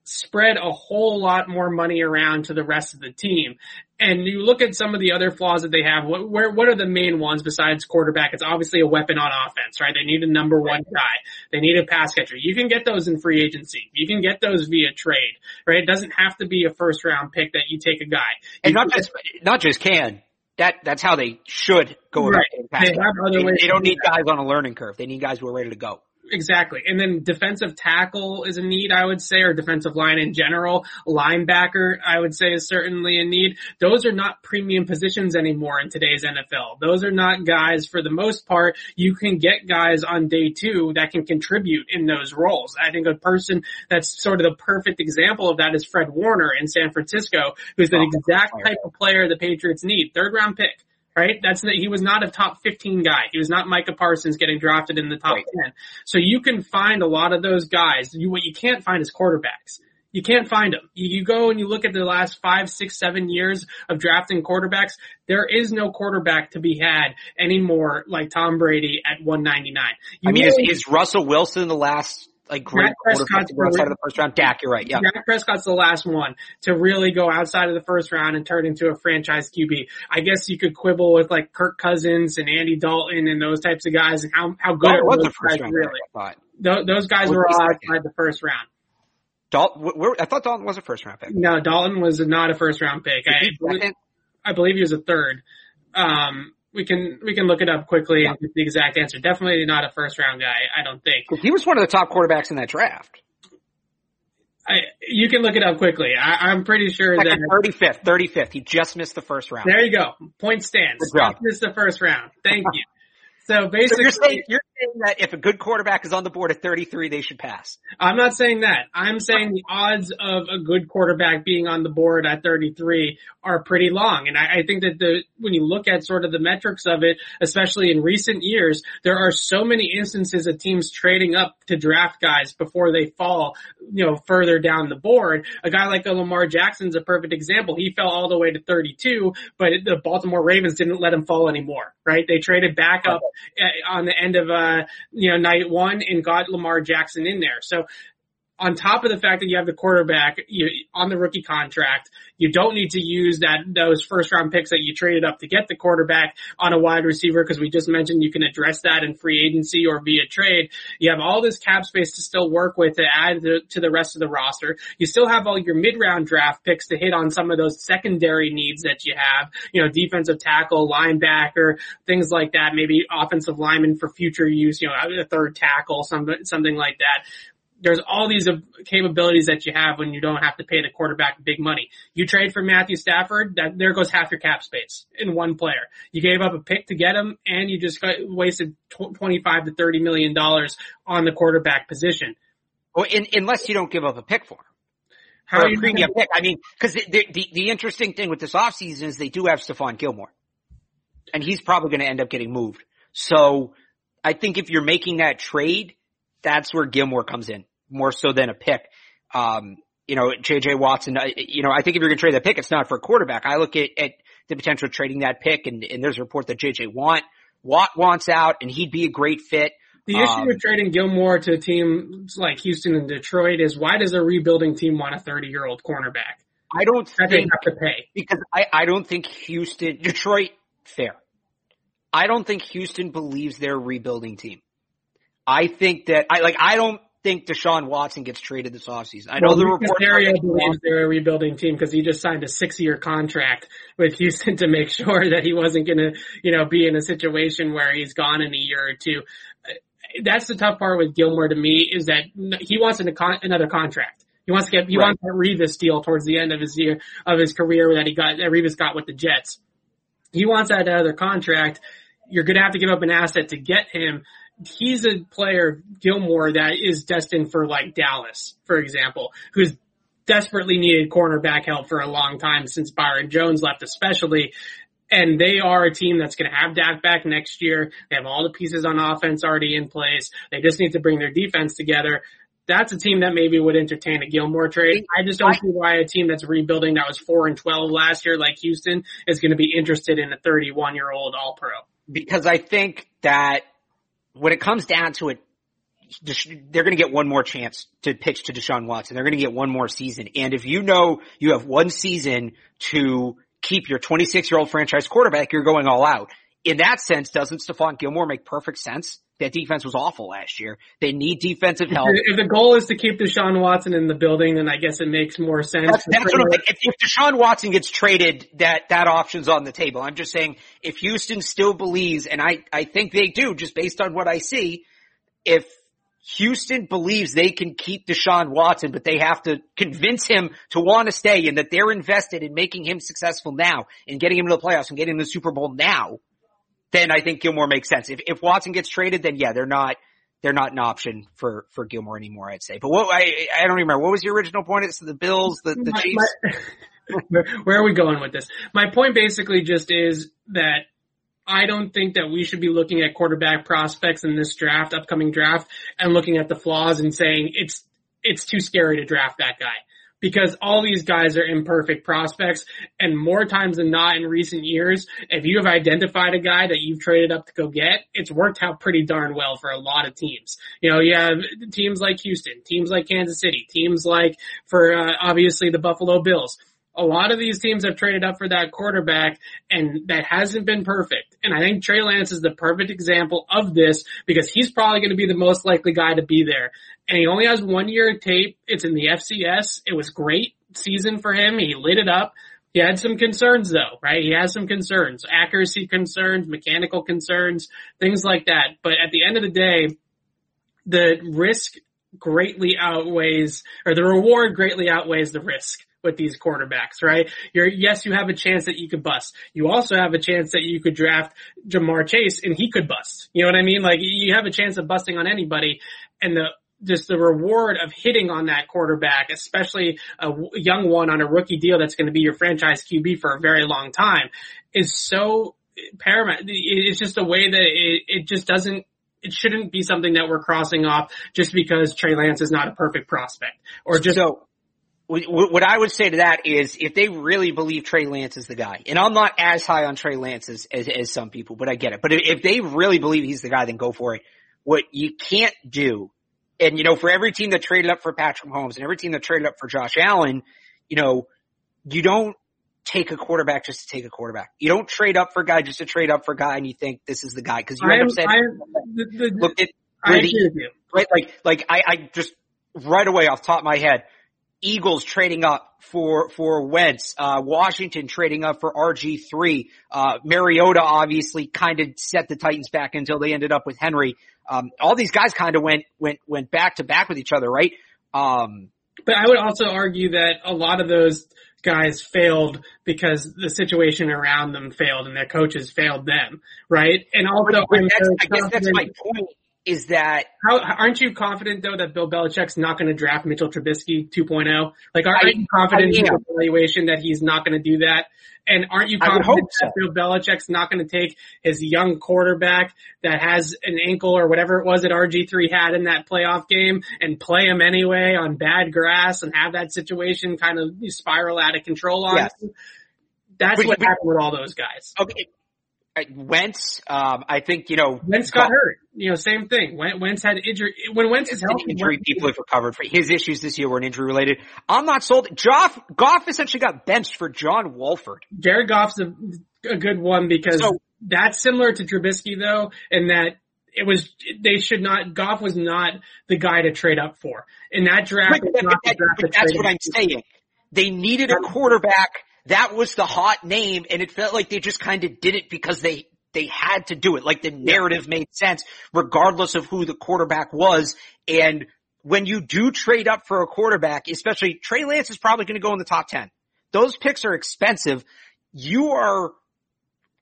Spread a whole lot more money around to the rest of the team. And you look at some of the other flaws that they have. What, where, what are the main ones besides quarterback? It's obviously a weapon on offense, right? They need a number one guy. They need a pass catcher. You can get those in free agency. You can get those via trade, right? It doesn't have to be a first round pick that you take a guy. And You not just, not just can. That, that's how they should go Right. They it. They, they don't need guys on a learning curve. They need guys who are ready to go. Exactly. And then defensive tackle is a need, I would say, or defensive line in general. Linebacker, I would say, is certainly a need. Those are not premium positions anymore in today's NFL. Those are not guys, for the most part, you can get guys on day two that can contribute in those roles. I think a person that's sort of the perfect example of that is Fred Warner in San Francisco, who's the Oh, exact type of player the Patriots need. Third round pick right? That's the, he was not a top 15 guy. He was not Micah Parsons getting drafted in the top Right. 10. So you can find a lot of those guys. You, what you can't find is quarterbacks. You can't find them. You, you go and you look at the last five, six, seven years of drafting quarterbacks. There is no quarterback to be had anymore like Tom Brady at 199. You I mean, really- is, is Russell Wilson the last, like, great Dak Prescott's to go outside the- of the first round? Dak, you're right. Yeah. Dak Prescott's the last one to really go outside of the first round and turn into a franchise QB. I guess you could quibble with like Kirk Cousins and Andy Dalton and those types of guys and how, how good are was those the first guys round really. pick, I thought. Those guys were all outside the first round. Dalton, where, I thought Dalton was a first round pick. No, Dalton was not a first round pick. I, believe. I believe he was a third. Um, we can, we can look it up quickly and get the exact answer. Definitely not a first round guy. I don't think. He was one of the top quarterbacks in that draft. I, you can look it up quickly. I, I'm pretty sure Like that. 35th, 35th. He just missed the first round. There you go. Point stands. Job. The first round. Thank you. So So basically, you're saying, you're saying that if a good quarterback is on the board at 33, they should pass. I'm not saying that. I'm saying the odds of a good quarterback being on the board at 33 are pretty long. And I, I think that the, when you look at sort of the metrics of it, especially in recent years, there are so many instances of teams trading up to draft guys before they fall, you know, further down the board. A guy like a Lamar Jackson's a perfect example. He fell all the way to 32, but the Baltimore Ravens didn't let him fall anymore, right? They traded back up on the end of, uh, you know, night one and got Lamar Jackson in there. So on top of the fact that you have the quarterback you, on the rookie contract, you don't need to use that those first round picks that you traded up to get the quarterback on a wide receiver because we just mentioned you can address that in free agency or via trade. You have all this cap space to still work with to add to, to the rest of the roster. You still have all your mid round draft picks to hit on some of those secondary needs that you have. You know, defensive tackle, linebacker, things like that. Maybe offensive lineman for future use. You know, a third tackle, something something like that there's all these capabilities that you have when you don't have to pay the quarterback big money. You trade for Matthew Stafford, that there goes half your cap space in one player. You gave up a pick to get him and you just got wasted 25 to 30 million dollars on the quarterback position. Well, in, unless you don't give up a pick for him. How are or a premium pick. I mean, cause the, the, the interesting thing with this offseason is they do have Stephon Gilmore. And he's probably going to end up getting moved. So I think if you're making that trade, that's where Gilmore comes in more so than a pick. Um, you know, JJ Watson, you know, I think if you're going to trade that pick, it's not for a quarterback. I look at, at the potential of trading that pick and, and there's a report that JJ want, Watt wants out and he'd be a great fit. The issue um, with trading Gilmore to a team like Houston and Detroit is why does a rebuilding team want a 30 year old cornerback? I don't that think have to pay because I, I don't think Houston, Detroit, fair. I don't think Houston believes they're a rebuilding team. I think that I like I don't think Deshaun Watson gets traded this offseason. I know well, the report believes they're a rebuilding team because he just signed a six year contract with Houston to make sure that he wasn't going to, you know, be in a situation where he's gone in a year or two uh, that's the tough part with Gilmore to me is that he wants an, another contract. He wants to get, he right. wants that Revis deal towards the end of his year, of his career that he got, that Revis got with the Jets. He wants that other contract. You're going to have to give up an asset to get him. He's a player, Gilmore, that is destined for like Dallas, for example, who's desperately needed cornerback help for a long time since Byron Jones left, especially and they are a team that's going to have Dak back next year. They have all the pieces on offense already in place. They just need to bring their defense together. That's a team that maybe would entertain a Gilmore trade. I just don't see why a team that's rebuilding that was four and twelve last year, like Houston, is going to be interested in a 31 year old All Pro. Because I think that when it comes down to it, they're going to get one more chance to pitch to Deshaun Watson. They're going to get one more season. And if you know you have one season to keep your 26 year old franchise quarterback, you're going all out. In that sense, doesn't Stephon Gilmore make perfect sense? That defense was awful last year. They need defensive help. If the goal is to keep Deshaun Watson in the building, then I guess it makes more sense. That's, that's what I'm saying. If, if Deshaun Watson gets traded, that, that option's on the table. I'm just saying, if Houston still believes, and I, I think they do, just based on what I see, if Houston believes they can keep Deshaun Watson, but they have to convince him to want to stay and that they're invested in making him successful now and getting him to the playoffs and getting him to the Super Bowl now. Then I think Gilmore makes sense. If, if Watson gets traded, then yeah, they're not, they're not an option for, for Gilmore anymore, I'd say. But what, I, I don't remember. What was your original point? It's the Bills, the, the my, Chiefs? My, where are we going with this? My point basically just is that I don't think that we should be looking at quarterback prospects in this draft, upcoming draft, and looking at the flaws and saying it's it's too scary to draft that guy. Because all these guys are imperfect prospects, and more times than not in recent years, if you have identified a guy that you've traded up to go get, it's worked out pretty darn well for a lot of teams. You know, you have teams like Houston, teams like Kansas City, teams like, for uh, obviously the Buffalo Bills a lot of these teams have traded up for that quarterback and that hasn't been perfect. And I think Trey Lance is the perfect example of this because he's probably going to be the most likely guy to be there. And he only has one year of tape. It's in the FCS. It was great season for him. He lit it up. He had some concerns though, right? He has some concerns, accuracy concerns, mechanical concerns, things like that. But at the end of the day, the risk greatly outweighs, or the reward greatly outweighs the risk with these quarterbacks, right? You're, yes, you have a chance that you could bust. You also have a chance that you could draft Ja'Marr Chase and he could bust. You know what I mean? Like you have a chance of busting on anybody and the, just the reward of hitting on that quarterback, especially a young one on a rookie deal that's going to be your franchise QB for a very long time is so paramount. It's just a way that it, it just doesn't it shouldn't be something that we're crossing off just because Trey Lance is not a perfect prospect or just so what I would say to that is if they really believe Trey Lance is the guy, and I'm not as high on Trey Lance as, as, as some people, but I get it. But if they really believe he's the guy, then go for it. What you can't do, and you know, for every team that traded up for Patrick Mahomes and every team that traded up for Josh Allen, you know, you don't take a quarterback just to take a quarterback. You don't trade up for a guy just to trade up for a guy and you think this is the guy because you end up saying, the, look at, right, like, like I, I just right away off top of my head, Eagles trading up for for Wentz, uh, Washington trading up for RG three, uh, Mariota obviously kind of set the Titans back until they ended up with Henry. Um, all these guys kind of went, went, went back to back with each other, right? Um, but I would also argue that a lot of those guys failed because the situation around them failed and their coaches failed them, right? And also, I guess that's my point is that how aren't you confident though that Bill Belichick's not going to draft Mitchell Trubisky 2.0? Like, aren't I, you confident in the evaluation that he's not going to do that? And aren't you confident so. that Bill Belichick's not going to take his young quarterback that has an ankle or whatever it was that RG3 had in that playoff game and play him anyway on bad grass and have that situation kind of spiral out of control on yes. That's but, what but, happened with all those guys. Okay, Wentz, um, I think, you know. Wentz got hurt. You know, same thing. Wentz had injury. When Wentz is healthy. Injury people have recovered for his issues this year weren't injury related. I'm not sold. Goff, Goff essentially got benched for John Wolford. Jared Goff's a, a good one because so, that's similar to Trubisky though, in that it was, they should not, Goff was not the guy to trade up for. In that draft, but, but, that, but that's what I'm saying. They needed a quarterback that was the hot name and it felt like they just kind of did it because they, they had to do it. Like the narrative made sense regardless of who the quarterback was. And when you do trade up for a quarterback, especially Trey Lance is probably going to go in the top 10. Those picks are expensive. You are,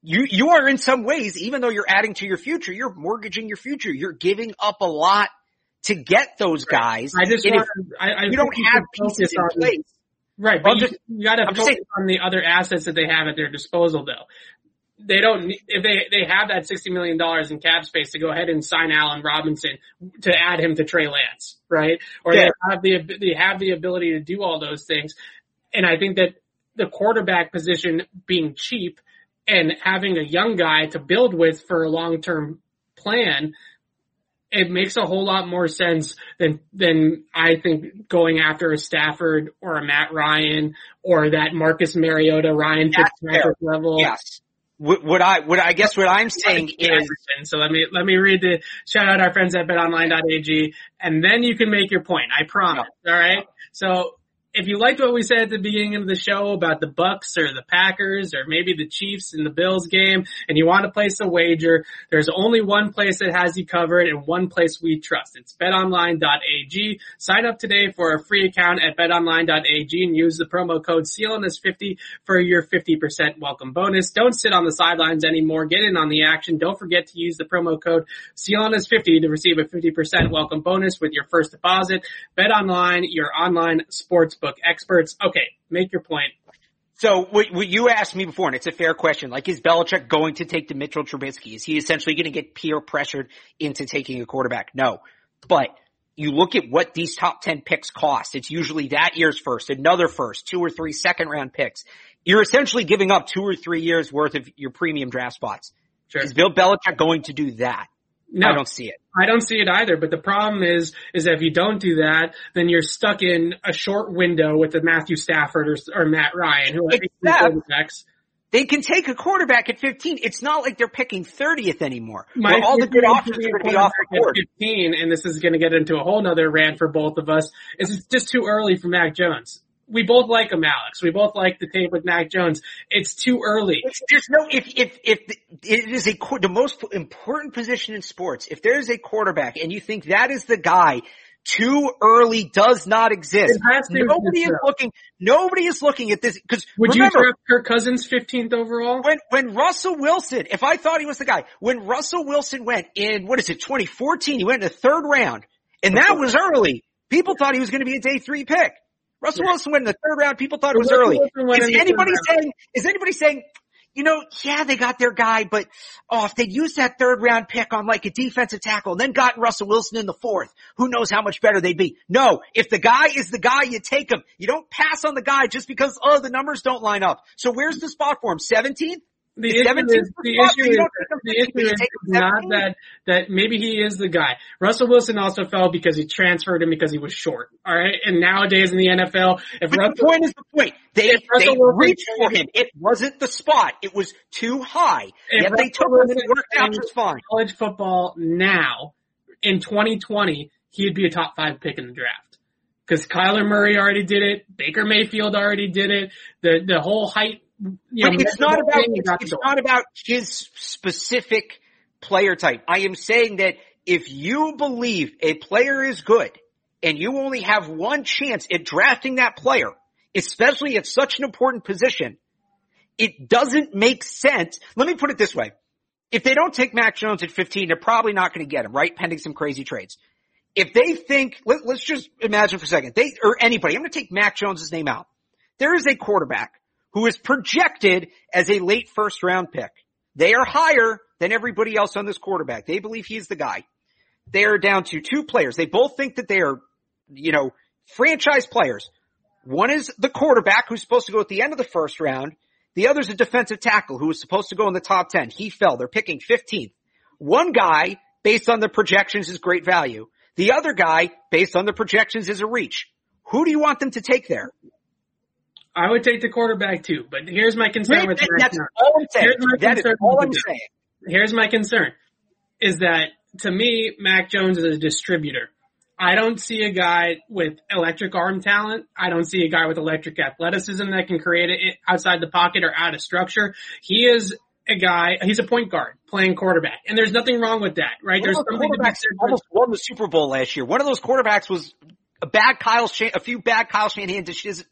you, you are in some ways, even though you're adding to your future, you're mortgaging your future. You're giving up a lot to get those guys. I just want, I, I you don't have pieces in place. Right, but you, you got to focus saying, on the other assets that they have at their disposal, though. They don't if they they have that sixty million dollars in cap space to go ahead and sign Allen Robinson to add him to Trey Lance, right? Or yeah. they have the they have the ability to do all those things, and I think that the quarterback position being cheap and having a young guy to build with for a long term plan it makes a whole lot more sense than than I think going after a Stafford or a Matt Ryan or that Marcus Mariota Ryan Fitzpatrick level. Yes. What I, what I guess what I'm saying is, so let me, let me read the, shout out our friends at betonline.ag and then you can make your point. I promise. No. All right. So if you liked what we said at the beginning of the show about the Bucks or the Packers or maybe the Chiefs in the Bills game and you want to place a wager, there's only one place that has you covered and one place we trust. It's betonline.ag. Sign up today for a free account at betonline.ag and use the promo code CLNS50 for your 50% welcome bonus. Don't sit on the sidelines anymore. Get in on the action. Don't forget to use the promo code CLNS50 to receive a 50% welcome bonus with your first deposit. BetOnline, your online sports book experts. Okay, make your point. So what, what, you asked me before, and it's a fair question. Like, is Belichick going to take the Mitchell Trubisky? Is he essentially going to get peer pressured into taking a quarterback? No, but you look at what these top 10 picks cost. It's usually that year's first, another first, two or three second round picks. You're essentially giving up two or three years worth of your premium draft spots. Sure. Is Bill Belichick going to do that? No, I don't see it. I don't see it either. But the problem is, is that if you don't do that, then you're stuck in a short window with the Matthew Stafford or, or Matt Ryan, who are quarterbacks. They can take a quarterback at 15. It's not like they're picking 30th anymore. My all the good options are going to be off the board. 15, and this is going to get into a whole nother rant for both of us. Is just too early for Mac Jones we both like him, Alex. We both like the tape with Mac Jones. It's too early. It's, there's no if if if it is a the most important position in sports. If there is a quarterback and you think that is the guy, too early does not exist. Nobody is looking. Nobody is looking at this because would remember, you draft Kirk Cousins 15th overall? When when Russell Wilson, if I thought he was the guy, when Russell Wilson went in what is it 2014, he went in the third round, and that was early. People thought he was going to be a day three pick. Russell Wilson went in the third round. People thought it was early. Is anybody saying, is anybody saying, you know, yeah, they got their guy, but oh, if they'd used that third round pick on like a defensive tackle and then gotten Russell Wilson in the fourth, who knows how much better they'd be. No, if the guy is the guy, you take him. You don't pass on the guy just because, oh, the numbers don't line up. So where's the spot for him? 17th? The issue, is, the issue is, the issue is not that, that maybe he is the guy. Russell Wilson also fell because he transferred him because he was short. Alright? And nowadays in the NFL, if but Russell, the point is the point. They, they reached for him. It wasn't the spot. It was too high. Yet they took him and it worked out just fine. College football now, in 2020, he'd be a top five pick in the draft. Cause Kyler Murray already did it. Baker Mayfield already did it. The, the whole height you know, it's not about it's, it's not about his specific player type. I am saying that if you believe a player is good and you only have one chance at drafting that player, especially at such an important position, it doesn't make sense. Let me put it this way. If they don't take Mac Jones at 15, they're probably not going to get him, right? Pending some crazy trades. If they think, let, us just imagine for a second, they, or anybody, I'm going to take Mac Jones' name out. There is a quarterback who is projected as a late first round pick. They are higher than everybody else on this quarterback. They believe he's the guy. They are down to two players. They both think that they are, you know, franchise players. One is the quarterback who's supposed to go at the end of the first round. The other is a defensive tackle who was supposed to go in the top 10. He fell. They're picking 15th. One guy, based on the projections, is great value. The other guy, based on the projections, is a reach. Who do you want them to take there? I would take the quarterback too, but here's my concern with That's all I'm saying. Here's my that concern is all I'm saying. Here's my concern is that to me, Mac Jones is a distributor. I don't see a guy with electric arm talent. I don't see a guy with electric athleticism that can create it outside the pocket or out of structure. He is a guy, he's a point guard playing quarterback. And there's nothing wrong with that, right? One There's something to be said almost won the Super Bowl last year. One of those quarterbacks was a bad Kyle Shan- a few bad Kyle Shanahan decisions,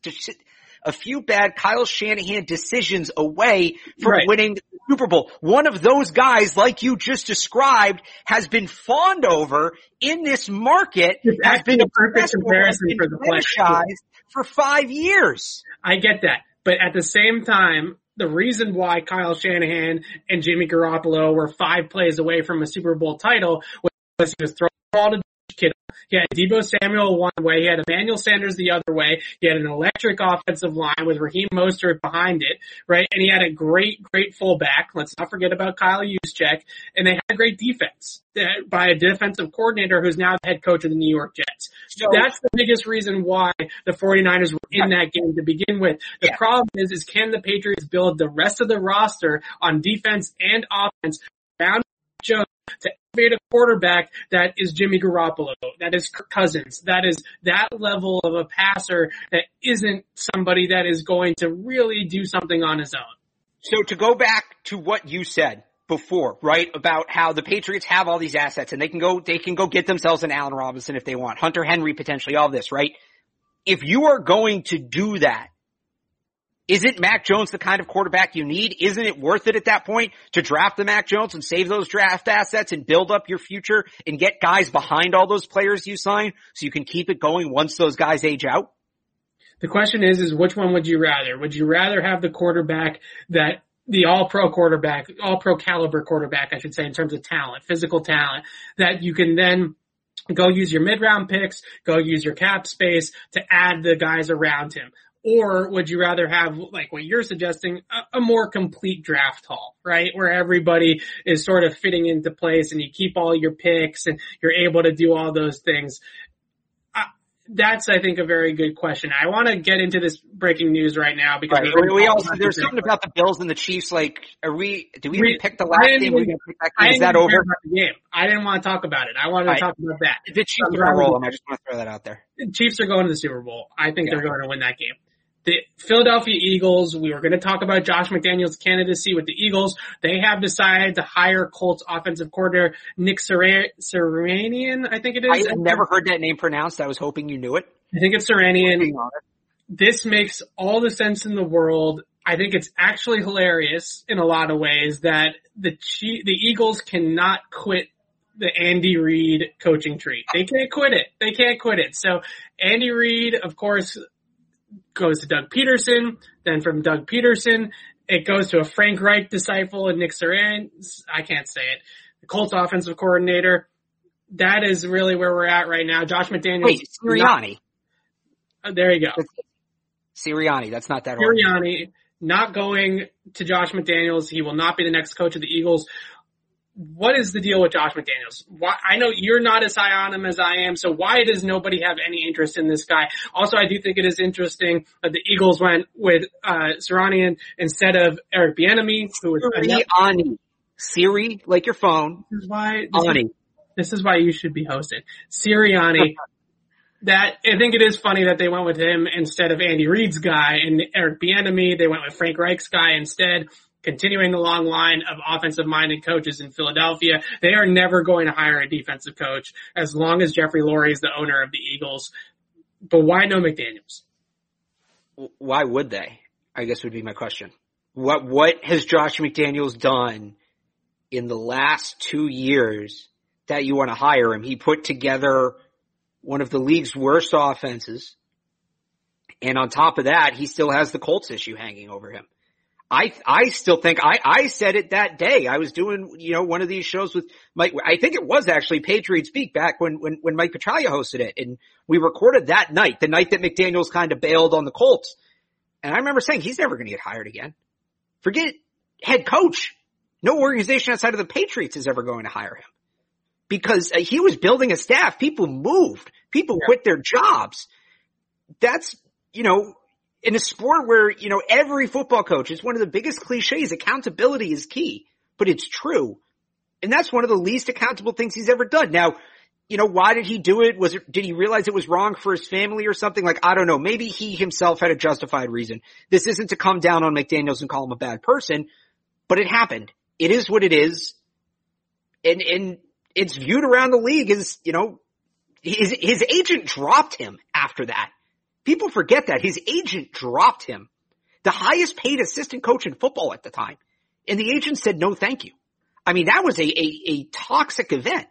a few bad Kyle Shanahan decisions away from Right. winning the Super Bowl. One of those guys, like you just described, has been fawned over in this market, It's has been a perfect comparison for the criticized for five years. I get that. But at the same time, the reason why Kyle Shanahan and Jimmy Garoppolo were five plays away from a Super Bowl title was he was throwing the ball to Kittle. He had Deebo Samuel one way. He had Emmanuel Sanders the other way. He had an electric offensive line with Raheem Mostert behind it, right? And he had a great, great fullback. Let's not forget about Kyle Juszczyk. And they had a great defense uh, by a defensive coordinator who's now the head coach of the New York Jets. So- That's the biggest reason why the 49ers were in that game to begin with. The Yeah. problem is, is can the Patriots build the rest of the roster on defense and offense around Jones to elevate a quarterback that is Jimmy Garoppolo, that is Kirk Cousins, that is that level of a passer that isn't somebody that is going to really do something on his own. So to go back to what you said before, right, about how the Patriots have all these assets and they can go, they can go get themselves an Allen Robinson if they want, Hunter Henry potentially, all this, right? If you are going to do that, isn't Mac Jones the kind of quarterback you need? Isn't it worth it at that point to draft the Mac Jones and save those draft assets and build up your future and get guys behind all those players you sign so you can keep it going once those guys age out? The question is, is which one would you rather? Would you rather have the quarterback that the all pro quarterback, all pro caliber quarterback, I should say, in terms of talent, physical talent, that you can then go use your mid round picks, go use your cap space to add the guys around him? Or would you rather have, like what you're suggesting, a, a more complete draft haul, right? Where everybody is sort of fitting into place and you keep all your picks and you're able to do all those things that's I think a very good question. I want to get into this breaking news right now because Right. we're We also, there's something about the Bills and the Chiefs. Like, are we? Do we, We- even pick the last game? Gonna pick that game. Is that over? the game. I didn't want to talk about it. I wanted Right. to talk about that. The Chiefs are gonna roll. I just want to throw that out there. The Chiefs are going to the Super Bowl. I think Yeah. they're going to win that game. The Philadelphia Eagles, we were going to talk about Josh McDaniels' candidacy with the Eagles. They have decided to hire Colts offensive coordinator Nick Sir- Siranian, I think it is. I've never heard that name pronounced. I was hoping you knew it. I think it's Siranian. This makes all the sense in the world. I think it's actually hilarious in a lot of ways that the the Eagles cannot quit the Andy Reid coaching tree. They can't quit it. They can't quit it. So Andy Reid, of course, goes to Doug Pederson. Then from Doug Pederson, it goes to a Frank Reich disciple and Nick Saran. I can't say it. The Colts offensive coordinator. That is really where we're at right now. Josh McDaniels. Wait, Sirianni. Uh, there you go. Sirianni. That's not that hard. Sirianni not going to Josh McDaniels. He will not be the next coach of the Eagles. What is the deal with Josh McDaniels? Why, I know you're not as high on him as I am, so why does nobody have any interest in this guy? Also, I do think it is interesting that the Eagles went with uh, Siranian instead of Eric Bieniemy, who was Sirianni. Siri, like your phone. this is why this is, this is why you should be hosted. Sirianni. that I think it is funny that they went with him instead of Andy Reid's guy and Eric Bieniemy. They went with Frank Reich's guy instead. Continuing the long line of offensive minded coaches in Philadelphia. They are never going to hire a defensive coach as long as Jeffrey Lurie is the owner of the Eagles. But why no McDaniels? Why would they? I guess would be my question. What, what has Josh McDaniels done in the last two years that you want to hire him? He put together one of the league's worst offenses. And on top of that, he still has the Colts issue hanging over him. I, I still think I, I said it that day. I was doing, you know, one of these shows with Mike. I think it was actually Patriot Speak back when, when, when Mike Petraglia hosted it and we recorded that night, the night that McDaniels kind of bailed on the Colts. And I remember saying he's never going to get hired again. Forget head coach. No organization outside of the Patriots is ever going to hire him because uh, he was building a staff. People moved. People yeah. quit their jobs. That's, you know, in a sport where, you know, every football coach, it's one of the biggest cliches, accountability is key, but it's true. And that's one of the least accountable things he's ever done. Now, you know, why did he do it? Was it, did he realize it was wrong for his family or something? Like, I don't know. Maybe he himself had a justified reason. This isn't to come down on McDaniels and call him a bad person, but it happened. It is what it is. And, and it's viewed around the league as, you know, his, his agent dropped him after that. People forget that his agent dropped him. The highest paid assistant coach in football at the time. And the agent said, no, thank you. I mean, that was a, a, a toxic event.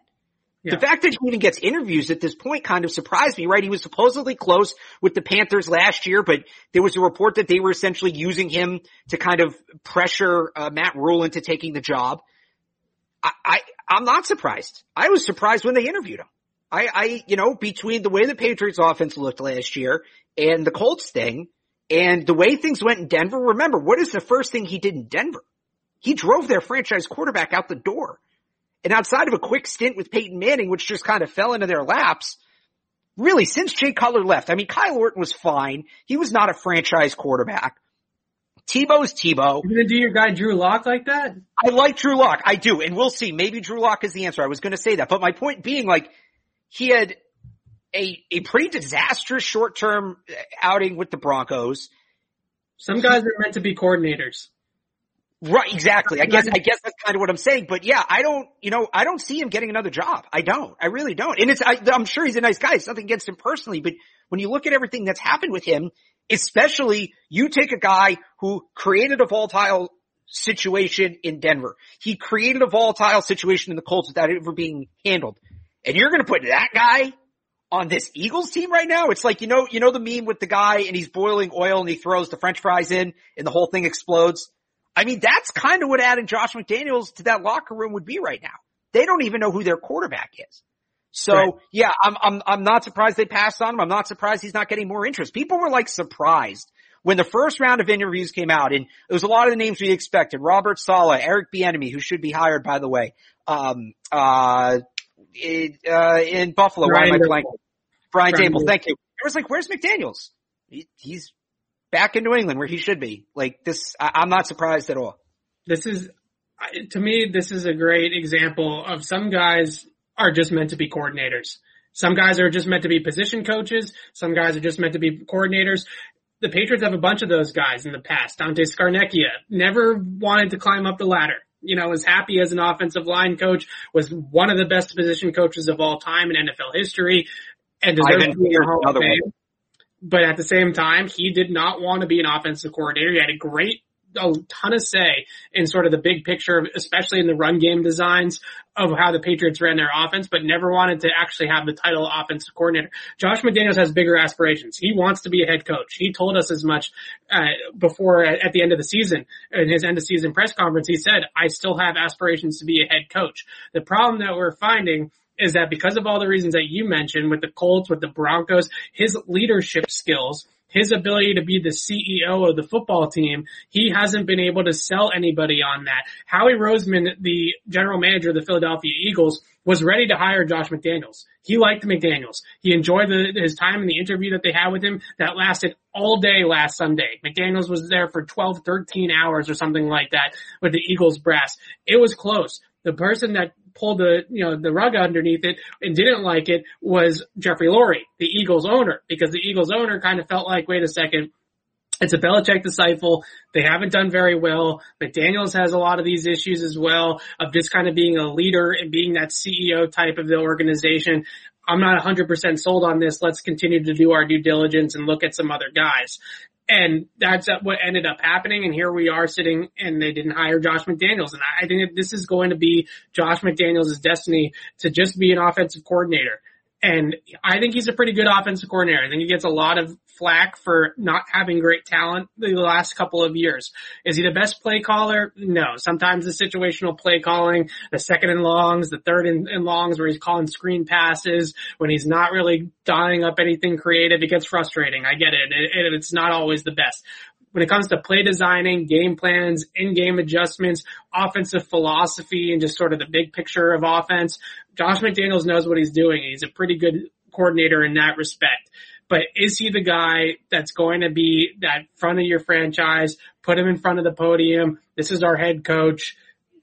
Yeah. The fact that he even gets interviews at this point kind of surprised me, right? He was supposedly close with the Panthers last year, but there was a report that they were essentially using him to kind of pressure uh, Matt Rhule into taking the job. I, I, I'm not surprised. I was surprised when they interviewed him. I, I, you know, between the way the Patriots offense looked last year and the Colts thing and the way things went in Denver, remember, what is the first thing he did in Denver? He drove their franchise quarterback out the door. And outside of a quick stint with Peyton Manning, which just kind of fell into their laps, really since Jay Cutler left, I mean, Kyle Orton was fine. He was not a franchise quarterback. Tebow's Tebow. You gonna do your guy Drew Lock like that? I like Drew Lock. I do. And we'll see. Maybe Drew Lock is the answer. I was gonna say that. But my point being like, he had a, a pretty disastrous short-term outing with the Broncos. Some guys are meant to be coordinators. Right, exactly. I guess, I guess that's kind of what I'm saying. But yeah, I don't, you know, I don't see him getting another job. I don't. I really don't. And it's, I, am sure he's a nice guy. It's nothing against him personally, but when you look at everything that's happened with him, especially you take a guy who created a volatile situation in Denver. He created a volatile situation in the Colts without it ever being handled. And you're going to put that guy on this Eagles team right now? It's like, you know, you know the meme with the guy and he's boiling oil and he throws the french fries in and the whole thing explodes. I mean, that's kind of what adding Josh McDaniels to that locker room would be right now. They don't even know who their quarterback is. So right. yeah, I'm, I'm, I'm not surprised they passed on him. I'm not surprised he's not getting more interest. People were like surprised when the first round of interviews came out and it was a lot of the names we expected. Robert Saleh, Eric Bieniemy, who should be hired by the way. Um, uh, uh, in Buffalo. Brian Why am I blanking? Brian, Brian Daboll. Thank you. It was like, where's McDaniels? He, he's back in New England where he should be. Like this, I, I'm not surprised at all. This is, to me, this is a great example of some guys are just meant to be coordinators. Some guys are just meant to be position coaches. Some guys are just meant to be coordinators. The Patriots have a bunch of those guys in the past. Dante Scarnecchia never wanted to climb up the ladder you know, was happy as an offensive line coach, was one of the best position coaches of all time in NFL history, and deserves to be in Hall of Fame. But at the same time, he did not want to be an offensive coordinator. He had a great a ton of say in sort of the big picture, especially in the run game designs of how the Patriots ran their offense, but never wanted to actually have the title offensive coordinator. Josh McDaniels has bigger aspirations. He wants to be a head coach. He told us as much uh, before at, at the end of the season in his end of season press conference. He said, "I still have aspirations to be a head coach." The problem that we're finding is that because of all the reasons that you mentioned with the Colts, with the Broncos, his leadership skills his ability to be the CEO of the football team, he hasn't been able to sell anybody on that. Howie Roseman, the general manager of the Philadelphia Eagles, was ready to hire Josh McDaniels. He liked McDaniels. He enjoyed the, his time in the interview that they had with him that lasted all day last Sunday. McDaniels was there for 12, 13 hours or something like that with the Eagles brass. It was close. The person that pulled the, you know, the rug underneath it and didn't like it was Jeffrey Lurie, the Eagles owner, because the Eagles owner kind of felt like, wait a second, It's a Belichick disciple. They haven't done very well. McDaniels has a lot of these issues as well of just kind of being a leader and being that CEO type of the organization. I'm not 100% sold on this. Let's continue to do our due diligence and look at some other guys. And that's what ended up happening. And here we are sitting and they didn't hire Josh McDaniels. And I think this is going to be Josh McDaniels' destiny to just be an offensive coordinator. And I think he's a pretty good offensive coordinator. I think he gets a lot of flack for not having great talent the last couple of years. Is he the best play caller? No. Sometimes the situational play calling, the second and longs, the third and, longs where he's calling screen passes, when he's not really dialing up anything creative, it gets frustrating. I get it. it it's not always the best when it comes to play designing, game plans, in-game adjustments, offensive philosophy, and just sort of the big picture of offense, Josh McDaniels knows what he's doing. He's a pretty good coordinator in that respect. But is he the guy that's going to be that front of your franchise, put him in front of the podium? This is our head coach.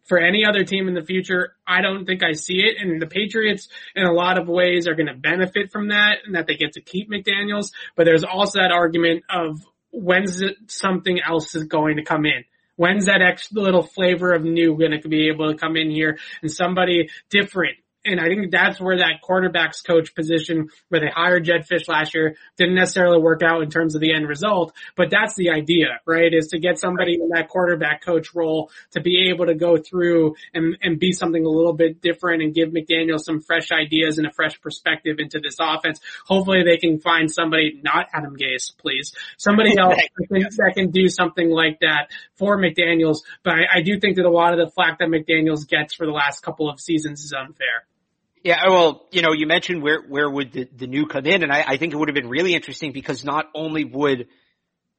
For any other team in the future, I don't think I see it. And the Patriots, in a lot of ways, are going to benefit from that and that they get to keep McDaniels. But there's also that argument of when's something else is going to come in? When's that extra little flavor of new going to be able to come in here and somebody different and I think that's where that quarterbacks coach position where they hired Jedd Fisch last year didn't necessarily work out in terms of the end result, but that's the idea, right? Is to get somebody in that quarterback coach role to be able to go through and, and be something a little bit different and give McDaniel some fresh ideas and a fresh perspective into this offense. Hopefully they can find somebody, not Adam Gase, please, somebody else that, can, that can do something like that for McDaniels. But I, I do think that a lot of the flack that McDaniels gets for the last couple of seasons is unfair. Yeah, well, you know, you mentioned where where would the, the new come in, and I, I think it would have been really interesting because not only would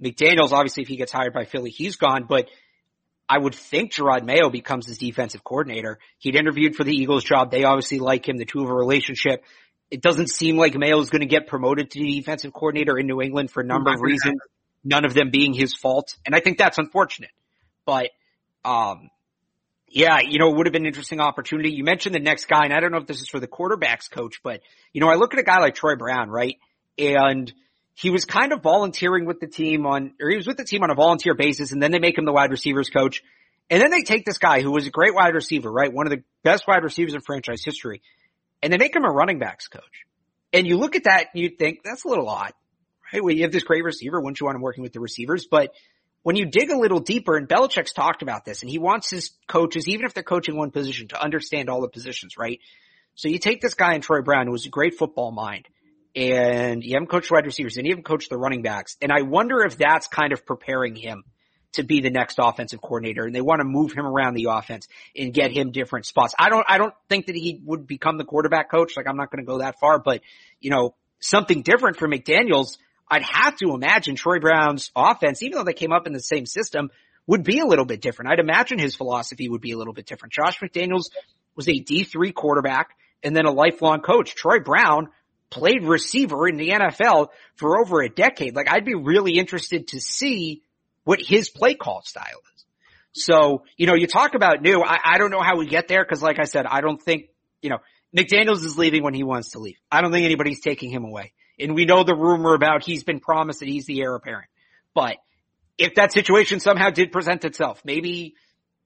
McDaniel's obviously if he gets hired by Philly, he's gone, but I would think Jerod Mayo becomes his defensive coordinator. He'd interviewed for the Eagles job. They obviously like him. The two have a relationship. It doesn't seem like Mayo is going to get promoted to defensive coordinator in New England for a number of reasons, none of them being his fault. And I think that's unfortunate. But, um, yeah, you know, it would have been an interesting opportunity. You mentioned the next guy, and I don't know if this is for the quarterbacks coach, but you know, I look at a guy like Troy Brown, right? And he was kind of volunteering with the team on, or he was with the team on a volunteer basis, and then they make him the wide receivers coach. And then they take this guy who was a great wide receiver, right? One of the best wide receivers in franchise history. And they make him a running backs coach. And you look at that and you think, that's a little odd, right? Well, you have this great receiver. Wouldn't you want him working with the receivers? But when you dig a little deeper, and Belichick's talked about this, and he wants his coaches, even if they're coaching one position, to understand all the positions, right? So you take this guy in Troy Brown, who was a great football mind, and you haven't coached wide receivers, and you haven't coached the running backs, and I wonder if that's kind of preparing him to be the next offensive coordinator, and they want to move him around the offense and get him different spots. I don't, I don't think that he would become the quarterback coach. Like I'm not going to go that far, but you know, something different for McDaniels I'd have to imagine Troy Brown's offense, even though they came up in the same system, would be a little bit different. I'd imagine his philosophy would be a little bit different. Josh McDaniels was a D3 quarterback and then a lifelong coach. Troy Brown played receiver in the NFL for over a decade. Like I'd be really interested to see what his play call style is. So, you know, you talk about new. I, I don't know how we get there because like I said, I don't think, you know, McDaniels is leaving when he wants to leave. I don't think anybody's taking him away. And we know the rumor about he's been promised that he's the heir apparent. But if that situation somehow did present itself, maybe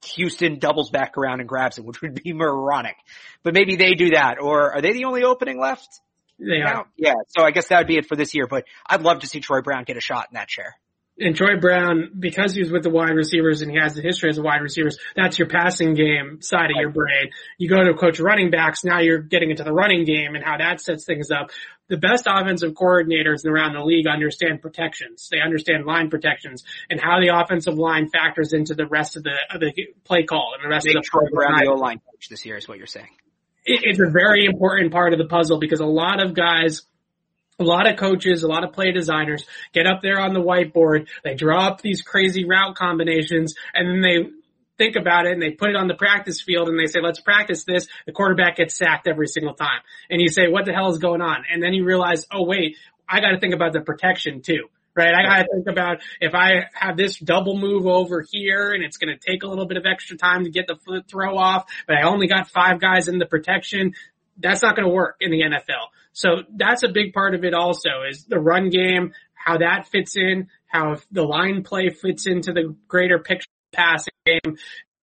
Houston doubles back around and grabs it, which would be moronic. But maybe they do that. Or are they the only opening left? They are. Yeah. So I guess that would be it for this year, but I'd love to see Troy Brown get a shot in that chair and Troy Brown, because he was with the wide receivers and he has the history as a wide receivers, that's your passing game side of your brain. You go to coach running backs, now you're getting into the running game and how that sets things up. The best offensive coordinators around the league understand protections. They understand line protections and how the offensive line factors into the rest of the, of the play call and the rest of the Brown the line coach this year is what you're saying. It's a very important part of the puzzle because a lot of guys a lot of coaches, a lot of play designers get up there on the whiteboard, they draw up these crazy route combinations, and then they think about it and they put it on the practice field and they say, let's practice this. The quarterback gets sacked every single time. And you say, what the hell is going on? And then you realize, oh wait, I gotta think about the protection too. Right, I gotta think about if I have this double move over here and it's gonna take a little bit of extra time to get the foot throw off, but I only got five guys in the protection. That's not gonna work in the NFL. So that's a big part of it also is the run game, how that fits in, how the line play fits into the greater picture passing game.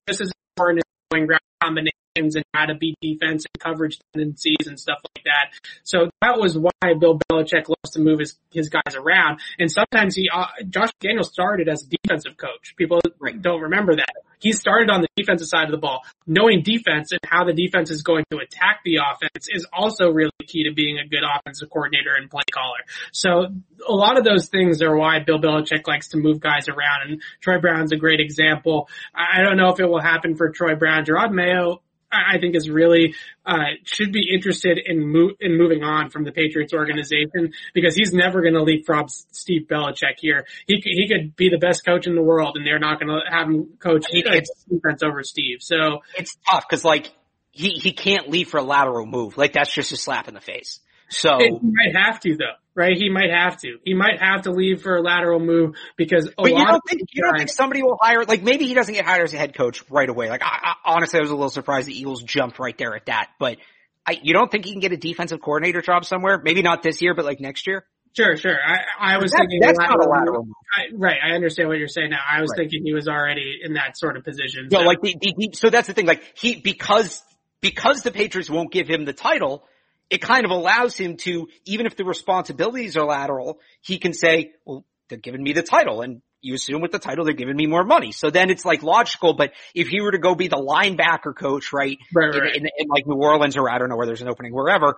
This is important in going ground and how to beat defense and coverage tendencies and stuff like that. So that was why Bill Belichick loves to move his, his guys around. And sometimes he, uh, Josh Daniels started as a defensive coach. People don't remember that. He started on the defensive side of the ball. Knowing defense and how the defense is going to attack the offense is also really key to being a good offensive coordinator and play caller. So a lot of those things are why Bill Belichick likes to move guys around and Troy Brown's a great example. I don't know if it will happen for Troy Brown. Gerard Mayo I think is really uh, should be interested in move in moving on from the Patriots organization because he's never going to leapfrog Steve Belichick here. He he could be the best coach in the world, and they're not going to have him coach defense over Steve. So it's tough because like he he can't leave for a lateral move. Like that's just a slap in the face. So he might have to though, right? He might have to. He might have to leave for a lateral move because a but you don't think you don't think somebody will hire like maybe he doesn't get hired as a head coach right away. Like I, I, honestly, I was a little surprised the Eagles jumped right there at that. But I, you don't think he can get a defensive coordinator job somewhere? Maybe not this year, but like next year. Sure, sure. I, I was That- thinking that's lateral not a lateral move. I, right. I understand what you're saying now. I was Right. thinking he was already in that sort of position. No, So- like the, the, the- so that's the thing. Like he because because the Patriots won't give him the title, it kind of allows him to even if the responsibilities are lateral, he can say, "Well, they're giving me the title," and you assume with the title they're giving me more money. So then it's like logical. But if he were to go be the linebacker coach, right, Right, in, right. in, in like New Orleans or I don't know where there's an opening wherever.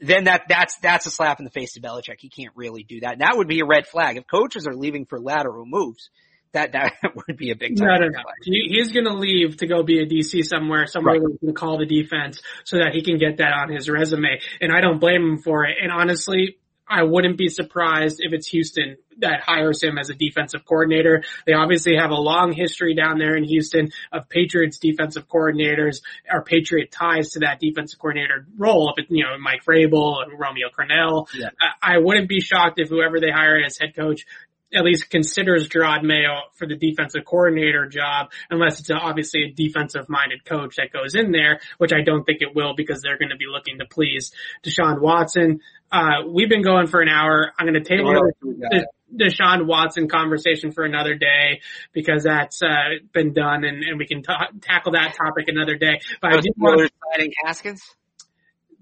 Then that that's that's a slap in the face to Belichick. He can't really do that. And that would be a red flag if coaches are leaving for lateral moves. That that would be a big time No, no, no. He, he's going to leave to go be a DC somewhere, somewhere Right. he can call the defense so that he can get that on his resume. And I don't blame him for it. And honestly, I wouldn't be surprised if it's Houston that hires him as a defensive coordinator. They obviously have a long history down there in Houston of Patriots defensive coordinators or Patriot ties to that defensive coordinator role. If it's, you know, Mike Vrabel and Romeo Crennel. Yeah. I, I wouldn't be shocked if whoever they hire as head coach at least considers Jerod Mayo for the defensive coordinator job, unless it's obviously a defensive minded coach that goes in there, which I don't think it will because they're going to be looking to please Deshaun Watson. Uh, we've been going for an hour. I'm going to table the Deshaun Watson conversation for another day because that's uh, been done and, and we can ta tackle that topic another day. But I The do want Steelers signing Haskins.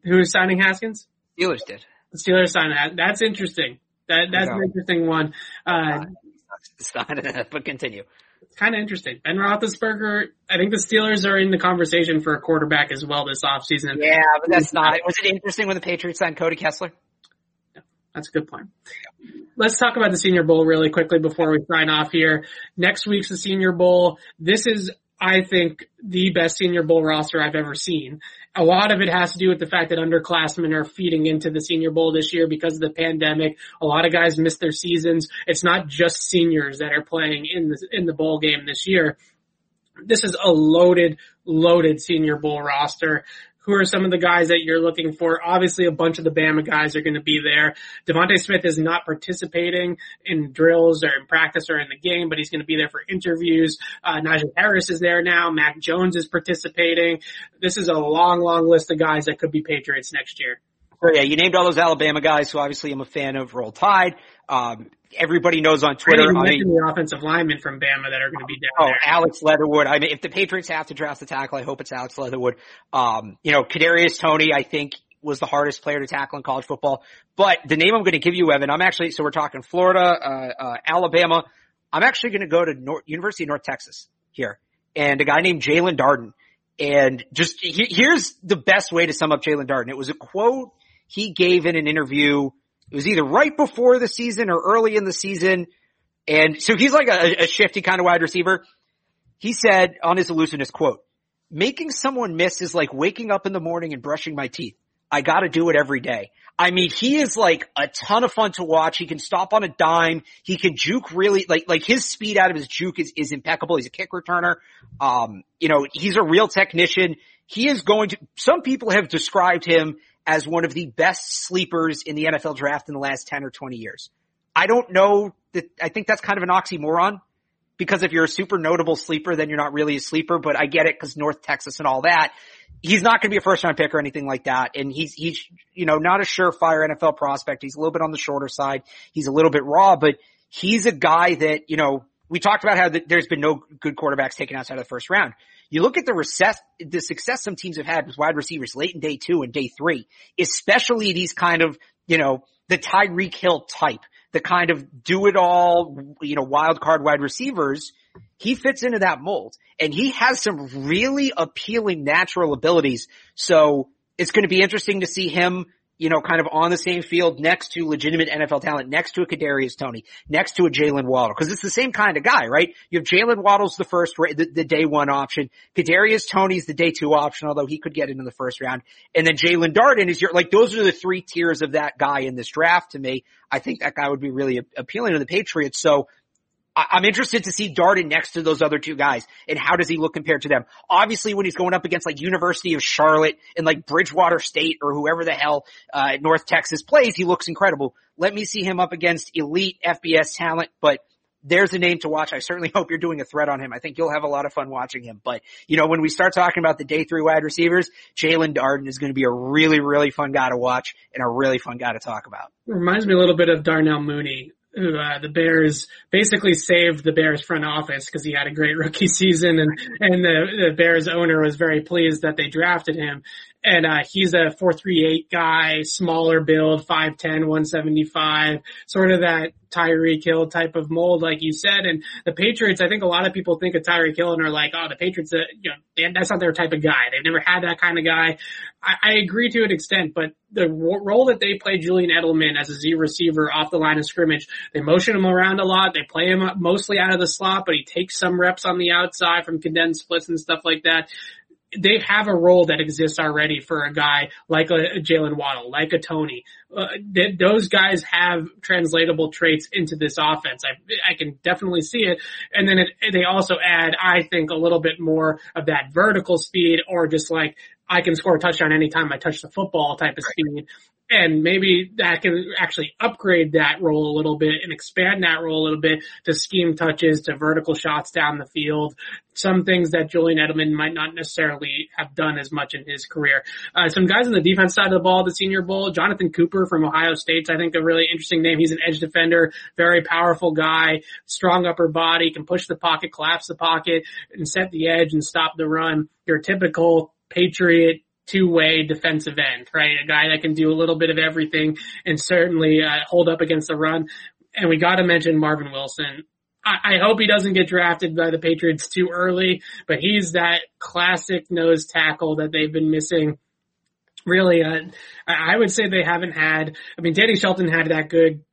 who's signing Haskins? Steelers did. The Steelers signed that. That's interesting. That that's Yeah. an interesting one. Uh, It's not, but continue. it's kind of interesting. Ben Roethlisberger. I think the Steelers are in the conversation for a quarterback as well this offseason. Yeah, but that's not. Was it interesting when the Patriots signed Cody Kessler? That's a good point. Let's talk about the Senior Bowl really quickly before we sign off here. Next week's the Senior Bowl. This is, I think, the best Senior Bowl roster I've ever seen. A lot of it has to do with the fact that underclassmen are feeding into the Senior Bowl this year because of the pandemic. A lot of guys missed their seasons. It's not just seniors that are playing in the, in the bowl game this year. This is a loaded, loaded Senior Bowl roster. Who are some of the guys that you're looking for? Obviously, a bunch of the Bama guys are going to be there. DeVonta Smith is not participating in drills or in practice or in the game, but he's going to be there for interviews. Uh, Najee Harris is there now. Mac Jones is participating. This is a long, long list of guys that could be Patriots next year. So yeah, you named all those Alabama guys, who obviously I'm a fan of. Roll Tide. Um, everybody knows on Twitter. I mean, the offensive linemen from Bama that are going to be down oh, there. Alex Leatherwood. I mean, if the Patriots have to draft the tackle, I hope it's Alex Leatherwood. Um, you know, Kadarius Toney, I think was the hardest player to tackle in college football. But the name I'm going to give you, Evan, I'm actually, so we're talking Florida, uh, uh, Alabama. I'm actually going to go to North, University of North Texas here and a guy named Jaelon Darden. And just he, here's the best way to sum up Jaelon Darden. It was a quote he gave in an interview. It was either right before the season or early in the season. And so he's like a, a shifty kind of wide receiver. He said on his elusiveness quote, making someone miss is like waking up in the morning and brushing my teeth. I gotta do it every day. I mean, he is like a ton of fun to watch. He can stop on a dime. He can juke really, like, like his speed out of his juke is, is impeccable. He's a kick returner. Um, you know, he's a real technician. He is going to, some people have described him as one of the best sleepers in the NFL draft in the last 10 or 20 years. I don't know that, I think that's kind of an oxymoron because if you're a super notable sleeper, then you're not really a sleeper, but I get it because North Texas and all that. He's not going to be a first round pick or anything like that. And he's, he's, you know, not a surefire NFL prospect. He's a little bit on the shorter side. He's a little bit raw, but he's a guy that, you know, we talked about how the, there's been no good quarterbacks taken outside of the first round. You look at the recess, the success some teams have had with wide receivers late in day two and day three, especially these kind of, you know, the Tyreek Hill type, the kind of do it all, you know, wild card wide receivers. He fits into that mold and he has some really appealing natural abilities. So it's going to be interesting to see him you know, kind of on the same field next to legitimate NFL talent, next to a Kadarius Toney, next to a Jaylen Waddle, because it's the same kind of guy, right? You have Jaylen Waddle's the first, the, the day one option. Kadarius Toney's the day two option, although he could get into the first round. And then Jaelon Darden is your, like, those are the three tiers of that guy in this draft to me. I think that guy would be really appealing to the Patriots. So I'm interested to see Darden next to those other two guys and how does he look compared to them? Obviously when he's going up against like University of Charlotte and like Bridgewater State or whoever the hell, uh, North Texas plays, he looks incredible. Let me see him up against elite FBS talent, but there's a name to watch. I certainly hope you're doing a thread on him. I think you'll have a lot of fun watching him. But, you know, when we start talking about the day three wide receivers, Jaelon Darden is going to be a really, really fun guy to watch and a really fun guy to talk about. Reminds me a little bit of Darnell Mooney who uh, the Bears basically saved the Bears front office because he had a great rookie season and and the, the Bears owner was very pleased that they drafted him and uh, he's a 438 guy, smaller build, 5'10", 175, sort of that Tyreek Hill type of mold, like you said. And the Patriots, I think a lot of people think of Tyreek Hill and are like, oh, the Patriots, uh, you know, that's not their type of guy. They've never had that kind of guy. I, I agree to an extent, but the role that they play Julian Edelman as a Z receiver off the line of scrimmage, they motion him around a lot. They play him mostly out of the slot, but he takes some reps on the outside from condensed splits and stuff like that they have a role that exists already for a guy like a, a Jaylen Waddle, like a Toney. Uh, th- those guys have translatable traits into this offense. I, I can definitely see it. And then it, they also add, I think, a little bit more of that vertical speed or just like I can score a touchdown anytime I touch the football type of speed and maybe that can actually upgrade that role a little bit and expand that role a little bit to scheme touches, to vertical shots down the field, some things that Julian Edelman might not necessarily have done as much in his career. Uh, some guys on the defense side of the ball, the Senior Bowl, Jonathon Cooper from Ohio State's I think a really interesting name. He's an edge defender, very powerful guy, strong upper body, can push the pocket, collapse the pocket, and set the edge and stop the run. Your typical Patriot two-way defensive end, right? A guy that can do a little bit of everything and certainly uh, hold up against the run. And we got to mention Marvin Wilson. I, hope he doesn't get drafted by the Patriots too early, but he's that classic nose tackle that they've been missing really, uh, I would say they haven't had, I mean, Danny Shelton had that good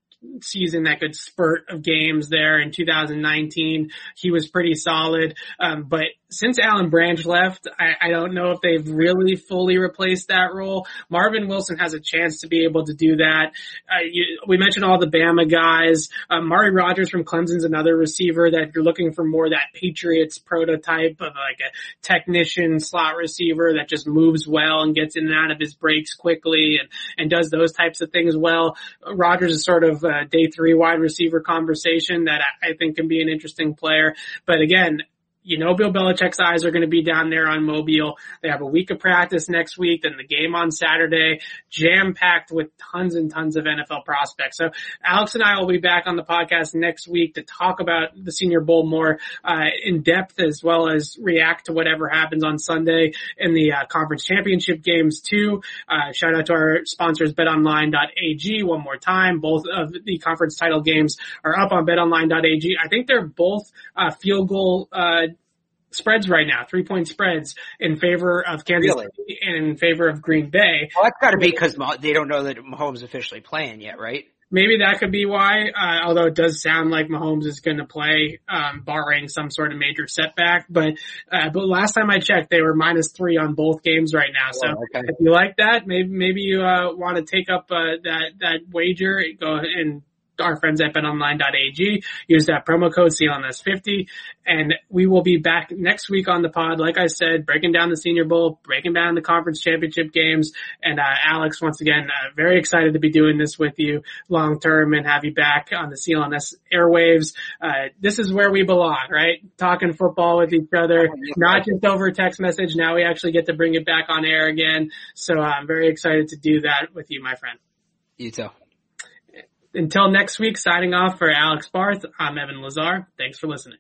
season, that good spurt of games there in 2019. He was pretty solid. Um, but since Alan Branch left, I, I, don't know if they've really fully replaced that role. Marvin Wilson has a chance to be able to do that. Uh, you, we mentioned all the Bama guys. Uh, Mari Rodgers from Clemson's another receiver that if you're looking for more that Patriots prototype of like a technician slot receiver that just moves well and gets in and out of his breaks quickly and, and does those types of things well. Rodgers is sort of a day three wide receiver conversation that I, I think can be an interesting player. But again, you know Bill Belichick's eyes are going to be down there on Mobile. They have a week of practice next week, then the game on Saturday, jam packed with tons and tons of NFL prospects. So Alex and I will be back on the podcast next week to talk about the Senior Bowl more uh, in depth as well as react to whatever happens on Sunday in the uh, conference championship games too. Uh, shout out to our sponsors betonline.ag one more time. Both of the conference title games are up on betonline.ag. I think they're both uh, field goal uh, spreads right now, three point spreads in favor of Kansas really? City and in favor of Green Bay. Well, that's got to be because they don't know that Mahomes is officially playing yet, right? Maybe that could be why, uh, although it does sound like Mahomes is going to play, um, barring some sort of major setback. But, uh, but last time I checked, they were minus three on both games right now. So oh, okay. if you like that, maybe, maybe you, uh, want to take up, uh, that, that wager, go and our friends at betonline.ag. Use that promo code CLNS50 and we will be back next week on the pod. Like I said, breaking down the senior bowl, breaking down the conference championship games. And, uh, Alex, once again, uh, very excited to be doing this with you long term and have you back on the CLNS airwaves. Uh, this is where we belong, right? Talking football with each other, not just over text message. Now we actually get to bring it back on air again. So uh, I'm very excited to do that with you, my friend. You too. Until next week, signing off for Alex Barth, I'm Evan Lazar. Thanks for listening.